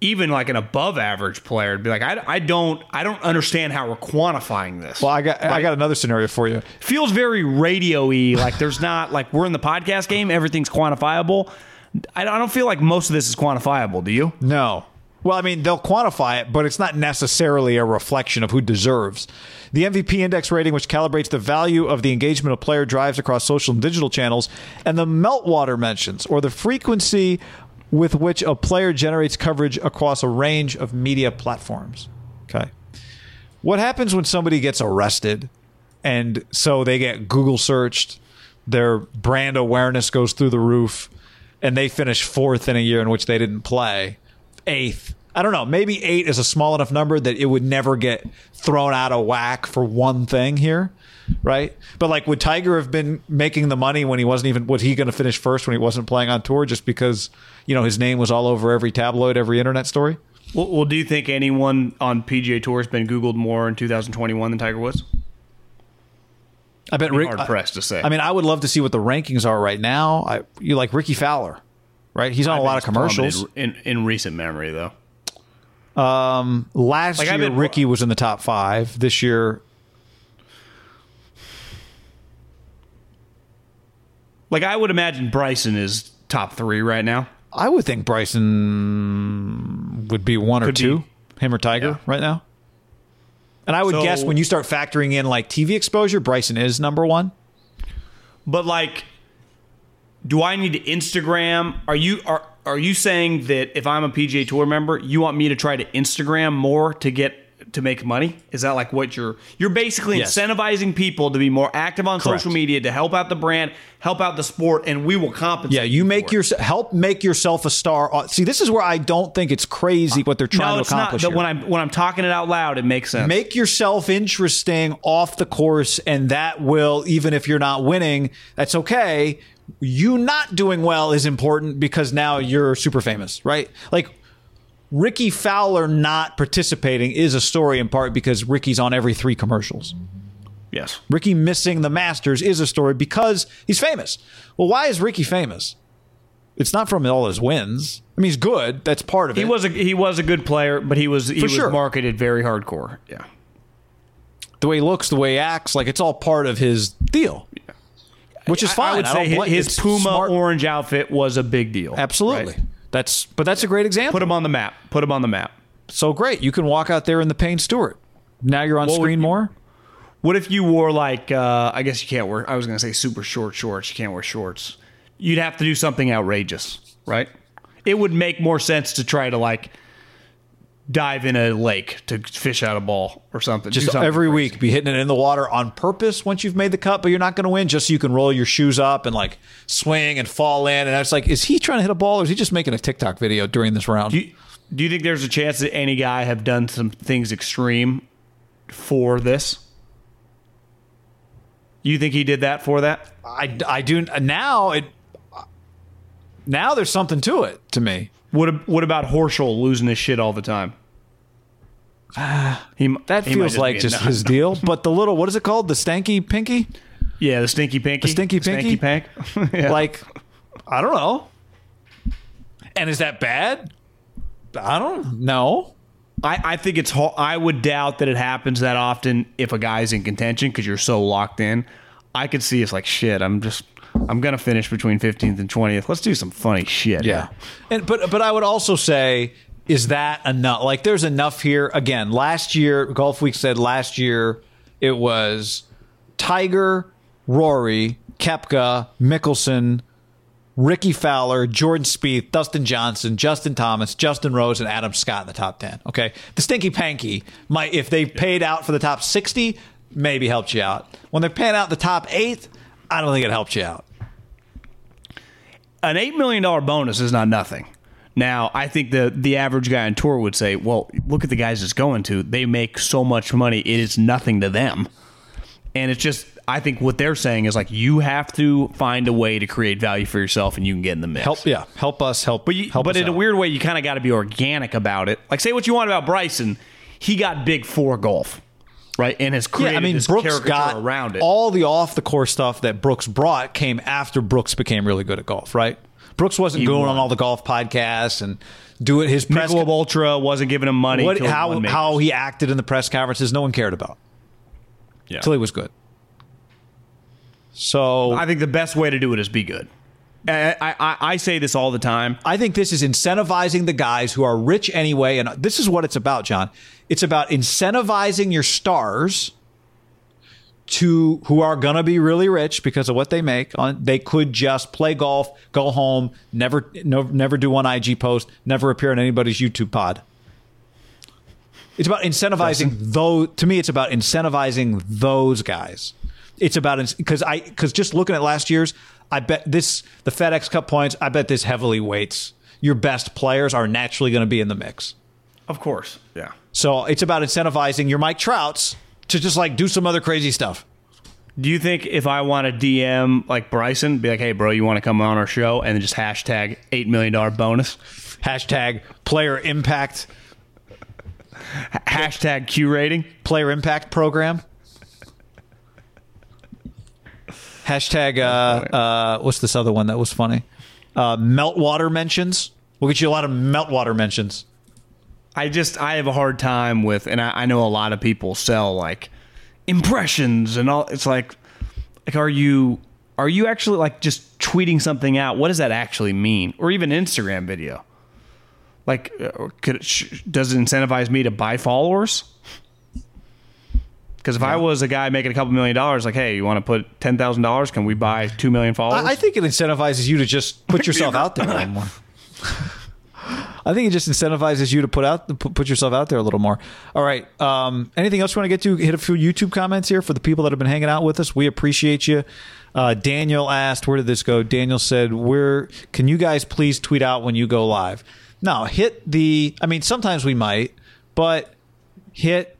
even like an above average player. It'd be like, I, I don't I don't understand how we're quantifying this. Well, I got I got another scenario for you. feels very radio-y. Like there's not like we're in the podcast game. Everything's quantifiable. I, I don't feel like most of this is quantifiable. Do you? No, Well, I mean, they'll quantify it, but it's not necessarily a reflection of who deserves. The MVP index rating, which calibrates the value of the engagement a player drives across social and digital channels, and the meltwater mentions, or the frequency with which a player generates coverage across a range of media platforms. Okay. What happens when somebody gets arrested and so they get Google searched, their brand awareness goes through the roof, and they finish fourth in a year in which they didn't play? Eighth. I don't know. Maybe eight is a small enough number that it would never get thrown out of whack for one thing here, right? But like, would Tiger have been making the money when he wasn't even? Was he going to finish first when he wasn't playing on tour just because you know his name was all over every tabloid, every internet story? Well, well, do you think anyone on PGA Tour has been Googled more in 2021 than Tiger Woods? I bet Rick. Hard pressed to say. I mean, I would love to see what the rankings are right now. I you like Rickie Fowler, right? He's on a lot of commercials. in, in recent memory, though. Um, last Like, year, bet- Rickie was in the top five. This year, Like I would imagine Bryson is top three right now. I would think Bryson would be one or Could be. two, him or Tiger Yeah. right now. And I would So- guess when you start factoring in like TV exposure, Bryson is number one. But like, do I need to Instagram? Are you are are you saying that if I'm a PGA Tour member, you want me to try to Instagram more to get to make money? Is that like what you're you're basically Yes. incentivizing people to be more active on Correct. social media to help out the brand, help out the sport, and we will compensate. Yeah, you make your help make yourself a star. See, this is where I don't think it's crazy what they're trying No, to not. accomplish. But here. when I'm when I'm talking it out loud, it makes sense. Make yourself interesting off the course, and that will, even if you're not winning, that's okay. You not doing well is important because now you're super famous, right? Like Rickie Fowler not participating is a story in part because Rickie's on every three commercials. yes. Rickie missing the Masters is a story because he's famous. Well, why is Rickie famous? It's not from all his wins. I mean, he's good. That's part of it. He was a he was a good player, but he was he was sure. marketed very hardcore. Yeah. the way he looks, the way he acts, like it's all part of his deal, which is fine. I would I say don't his Puma smart. orange outfit was a big deal. Absolutely. right? That's but that's a great example. Put him on the map. Put him on the map. so great. You can walk out there in the Payne Stewart. Now you're on What screen you- more. What if you wore like uh, I guess you can't wear I was gonna say super short shorts. You can't wear shorts. You'd have to do something outrageous, right? It would make more sense to try to like dive in a lake to fish out a ball or something. Just something every crazy. week, be hitting it in the water on purpose once you've made the cut, but you're not going to win just so you can roll your shoes up and like swing and fall in. And it's like, is he trying to hit a ball or is he just making a TikTok video during this round? Do you, do you think there's a chance that any guy have done some things extreme for this? You think he did that for that? I, I do now. It now there's something to it to me. What what about Horschel losing his shit all the time? he, That he feels like just his deal. But the little what is it called? The stanky pinky? Yeah, the stinky pinky. The stinky pinky? pank. Yeah. Like I don't know. And is that bad? I don't know. I, I think it's. I would doubt that it happens that often if a guy's in contention because you're so locked in. I could see it's like shit. I'm just. I'm gonna finish between 15th and 20th. Let's do some funny shit. Yeah. And but but I would also say is that enough? Like there's enough here. Again, last year Golf Week said last year it was Tiger, Rory, Koepka, Mickelson, Rickie Fowler, Jordan Spieth, Dustin Johnson, Justin Thomas, Justin Rose, and Adam Scott in the top ten. Okay, the Stinky Panky might if they paid out for the top sixty, maybe helped you out. When they're paying out the top eight, I don't think it helped you out. an eight million dollar bonus is not nothing. Now, I think the the average guy on tour would say, "Well, look at the guys it's going to. They make so much money; it is nothing to them." And it's just, I think what they're saying is like, you have to find a way to create value for yourself, and you can get in the mix. Help, yeah, help us, help. but you, help but in a weird way, you kind of got to be organic about it. Like, say what you want about Bryson, he got big for golf, right? And has created Yeah, I mean, this Brooks caricature got around it. all the off the course stuff that Brooks brought came after Brooks became really good at golf, right? Brooks wasn't He going won. on all the golf podcasts and do it his press. Michelob Ultra wasn't giving him money. what, till he how how he acted in the press conferences, no one cared about Yeah. until he was good. So I think the best way to do it is be good. I, I, I say this all the time. I think this is incentivizing the guys who are rich anyway. And this is what it's about, John. It's about incentivizing your stars to who are going to be really rich because of what they make. They could just play golf, go home, never no, never do one IG post, never appear on anybody's YouTube pod. It's about incentivizing those. to me it's about incentivizing those guys. It's about because I because just looking at last year's, I bet this the FedEx Cup points. I bet this heavily weights your best players are naturally going to be in the mix. Of course, yeah. So it's about incentivizing your Mike Trouts to just like do some other crazy stuff. Do you think if I want to DM like Bryson, be like, "Hey, bro, you want to come on our show?" and then just hashtag eight million dollar bonus, hashtag player impact, hashtag Q rating, player impact program. Hashtag uh, uh, what's this other one that was funny? Uh, meltwater mentions. We'll get you a lot of meltwater mentions. I just I have a hard time with, and I, I know a lot of people sell like impressions and all. It's like, like are you are you actually like just tweeting something out? What does that actually mean? Or even Instagram video? Like, uh, could it, does it incentivize me to buy followers? Because if yeah. I was a guy making a couple million dollars, like, hey, you want to put ten thousand dollars? Can we buy two million followers? I, I think it incentivizes you to just put yourself out there a little more. I think it just incentivizes you to put out put yourself out there a little more. All right. Um, anything else you want to get to? Hit a few YouTube comments here for the people that have been hanging out with us. We appreciate you. Uh, Daniel asked, "Where did this go?" Daniel said, "Where can you guys please tweet out when you go live?" Now hit the. I mean, sometimes we might, but hit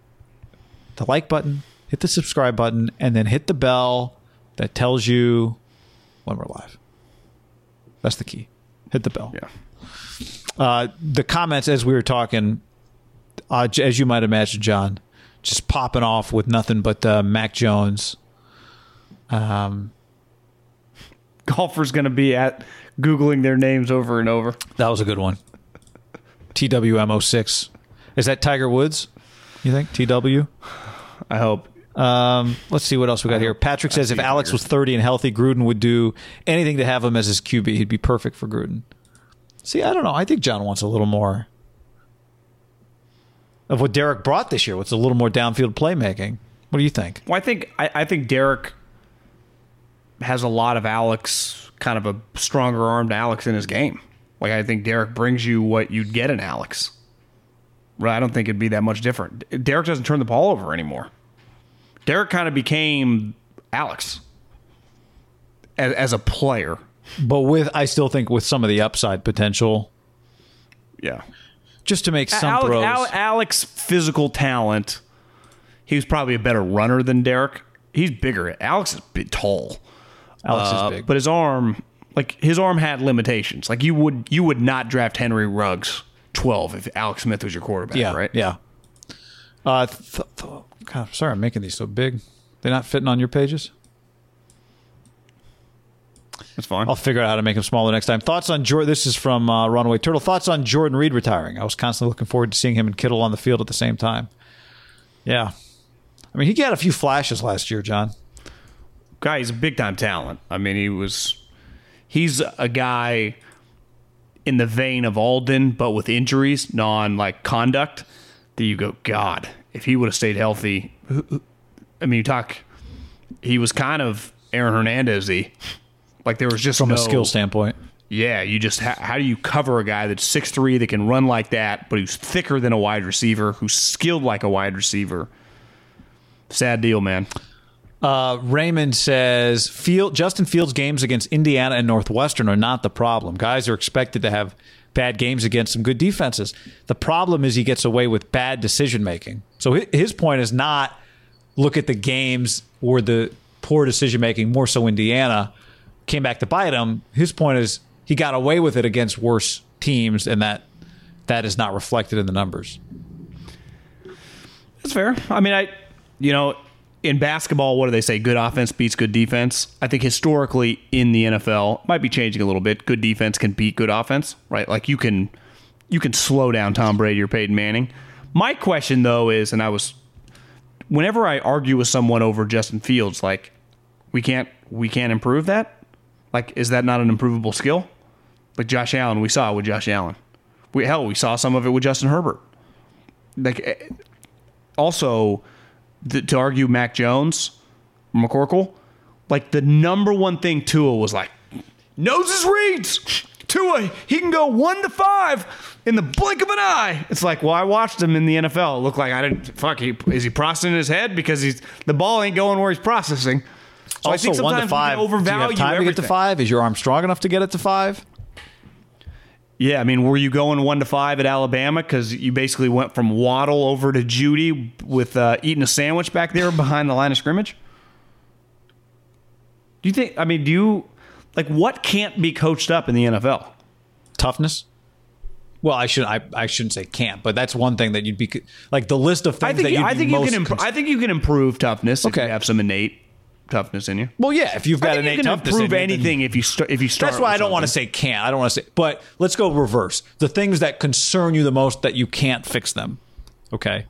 the like button, hit the subscribe button, and then hit the bell that tells you when we're live. That's the key. Hit the bell. Yeah. Uh, the comments as we were talking, uh, as you might imagine, John, just popping off with nothing but uh, Mac Jones. Um, Golfer's going to be at googling their names over and over. That was a good one. TWM06. Is that Tiger Woods? You think TW? I hope. Um, let's see what else we got here. Patrick says if Alex was 30 and healthy, Gruden would do anything to have him as his QB. He'd be perfect for Gruden. See, I don't know. I think John wants a little more of what Derek brought this year. What's a little more downfield playmaking? What do you think? Well, I think I, I think Derek has a lot of Alex, kind of a stronger armed Alex in his game. Like I think Derek brings you what you'd get in Alex. Right, I don't think it'd be that much different. Derek doesn't turn the ball over anymore. Derek kind of became Alex as, as a player, but with I still think with some of the upside potential. Yeah, just to make some Alex, throws. Alex, Alex physical talent. He was probably a better runner than Derek. He's bigger. Alex is big, tall. Alex uh, is big, but his arm, like his arm, had limitations. Like you would, you would not draft Henry Ruggs 12 if Alex Smith was your quarterback, yeah, right? Yeah. Uh, th- th- God, sorry, I'm making these so big. They're not fitting on your pages. That's fine. I'll figure out how to make them smaller next time. Thoughts on Jordan? This is from uh, Runaway Turtle. Thoughts on Jordan Reed retiring? I was constantly looking forward to seeing him and Kittle on the field at the same time. Yeah, I mean, he got a few flashes last year, John. Guy, he's a big time talent. I mean, he was. He's a guy in the vein of Aldon, but with injuries, non like conduct, that you go, God, if he would have stayed healthy, I mean, you talk, he was kind of Aaron Hernandez y. Like there was just from no, a skill standpoint. Yeah, you just how, how do you cover a guy that's six three that can run like that, but who's thicker than a wide receiver, who's skilled like a wide receiver? Sad deal, man. Uh, Raymond says Field, Justin Fields' games against Indiana and Northwestern are not the problem. Guys are expected to have bad games against some good defenses. The problem is he gets away with bad decision making. So his point is not look at the games or the poor decision making, more so Indiana came back to bite him. His point is he got away with it against worse teams, and that that is not reflected in the numbers. That's fair. I mean, I, you know, in basketball, what do they say? Good offense beats good defense. I think historically in the NFL, might be changing a little bit. Good defense can beat good offense, right? Like you can you can slow down Tom Brady or Peyton Manning. My question though is, and I was whenever I argue with someone over Justin Fields, like we can't we can't improve that. Like, is that not an improvable skill? Like Josh Allen, we saw it with Josh Allen. We hell, we saw some of it with Justin Herbert. Like, eh, also, th- to argue Mac Jones, McCorkle, like the number one thing Tua was like, knows his reads. Tua, he can go one to five in the blink of an eye. It's like, well, I watched him in the NFL. It looked like I didn't. Fuck, he, is he processing his head because he's the ball ain't going where he's processing. So I also, think one sometimes to five. can do you overvalue have time to get to five? Is your arm strong enough to get it to five? Yeah, I mean, were you going one to five at Alabama because you basically went from Waddle over to Jeudy with uh, eating a sandwich back there behind the line of scrimmage? Do you think? I mean, do you like what can't be coached up in the NFL? Toughness. Well, I should I, I shouldn't say can't, but that's one thing that you'd be like the list of things I think that you'd I be think you can. Imp- I think you can improve toughness if Okay. you have some innate toughness in you. well, yeah, if you've I got think innate you can toughness, in improve you, then- anything if you start. If you start. That's why with I don't want to something. say can't. I don't want to say, but let's go reverse. The things that concern you the most that you can't fix them. Okay.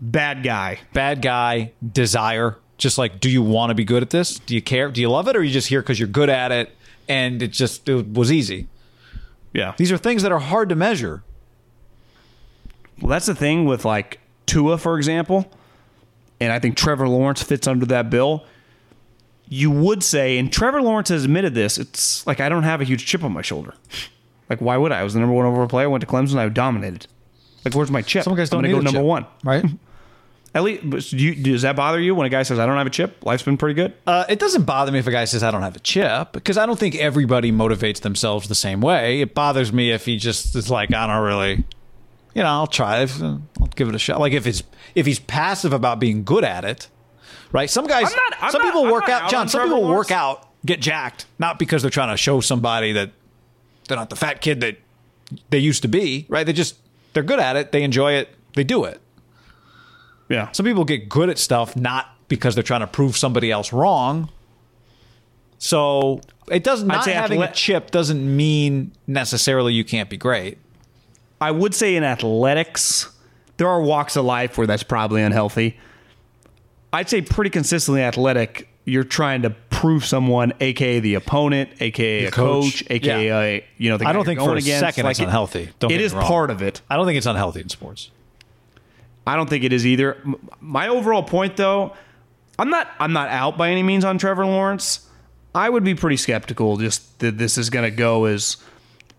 bad guy. Bad guy, desire. Just like, do you want to be good at this? Do you care? Do you love it? Or are you just here because you're good at it and it just it was easy? Yeah. These are things that are hard to measure. Well, that's the thing with like Tua, for example, and I think Trevor Lawrence fits under that bill. You would say, and Trevor Lawrence has admitted this, it's like I don't have a huge chip on my shoulder. Like, why would I? I was the number one overall player. I went to Clemson. I dominated. Like, where's my chip? Some guys don't I'm gonna go number chip, one. right? At least, do you, does that bother you when a guy says I don't have a chip? Life's been pretty good. Uh, it doesn't bother me if a guy says I don't have a chip because I don't think everybody motivates themselves the same way. It bothers me if he just is like, I don't really, you know, I'll try. I'll give it a shot. Like if it's if he's passive about being good at it, right? Some guys, I'm not- I'm some not- people I'm work out. out John, some people work out, get jacked, not because they're trying to show somebody that they're not the fat kid that they used to be, right? They just they're good at it. They enjoy it. They do it. Yeah. Some people get good at stuff not because they're trying to prove somebody else wrong. So it doesn't not having a chip doesn't mean necessarily you can't be great. I would say in athletics, there are walks of life where that's probably unhealthy. I'd say pretty consistently athletic, you're trying to prove someone, aka the opponent, aka a coach. coach, aka you know. The I don't think for a against. second it's it- unhealthy. Don't it wrong. part of it. I don't think it's unhealthy in sports. I don't think it is either. My overall point, though, I'm not. I'm not out by any means on Trevor Lawrence. I would be pretty skeptical just that this is going to go as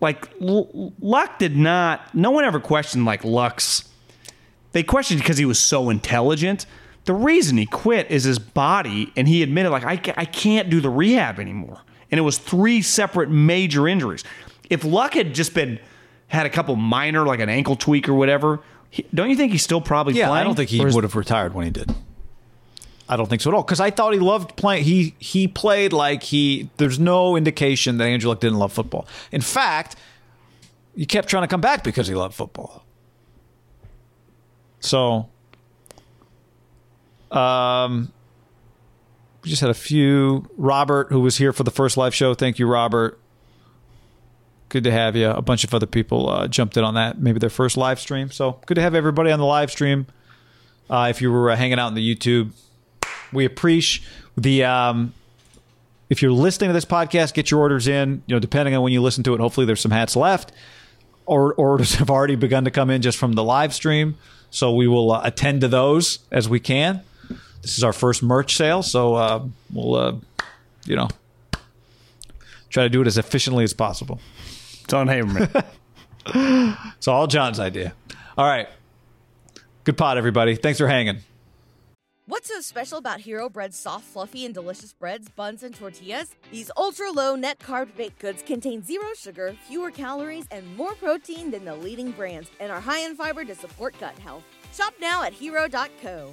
like L- Luck did not. No one ever questioned like Luck's. They questioned because he was so intelligent. The reason he quit is his body, and he admitted like I, I can't do the rehab anymore. And it was three separate major injuries. If Luck had just been had a couple minor like an ankle tweak or whatever, he, don't you think he's still probably Yeah, playing? I don't think he would have retired when he did. I don't think so at all because I thought he loved playing. He he played like he. There's no indication that Andrew Luck didn't love football. In fact, he kept trying to come back because he loved football. So, um, we just had a few. Robert, who was here for the first live show, thank you, Robert. Good to have you. A bunch of other people uh, jumped in on that, maybe their first live stream. So good to have everybody on the live stream. Uh, if you were uh, hanging out in the YouTube, we appreciate the. Um, if you're listening to this podcast, get your orders in. You know, depending on when you listen to it, hopefully there's some hats left. Or orders have already begun to come in just from the live stream, so we will uh, attend to those as we can. This is our first merch sale, so uh, we'll, uh, you know, try to do it as efficiently as possible. It's on Haberman. It's all John's idea. All right. Good pot, everybody. Thanks for hanging. What's so special about Hero Bread's soft, fluffy, and delicious breads, buns, and tortillas? These ultra low net carb baked goods contain zero sugar, fewer calories, and more protein than the leading brands, and are high in fiber to support gut health. Shop now at hero.co.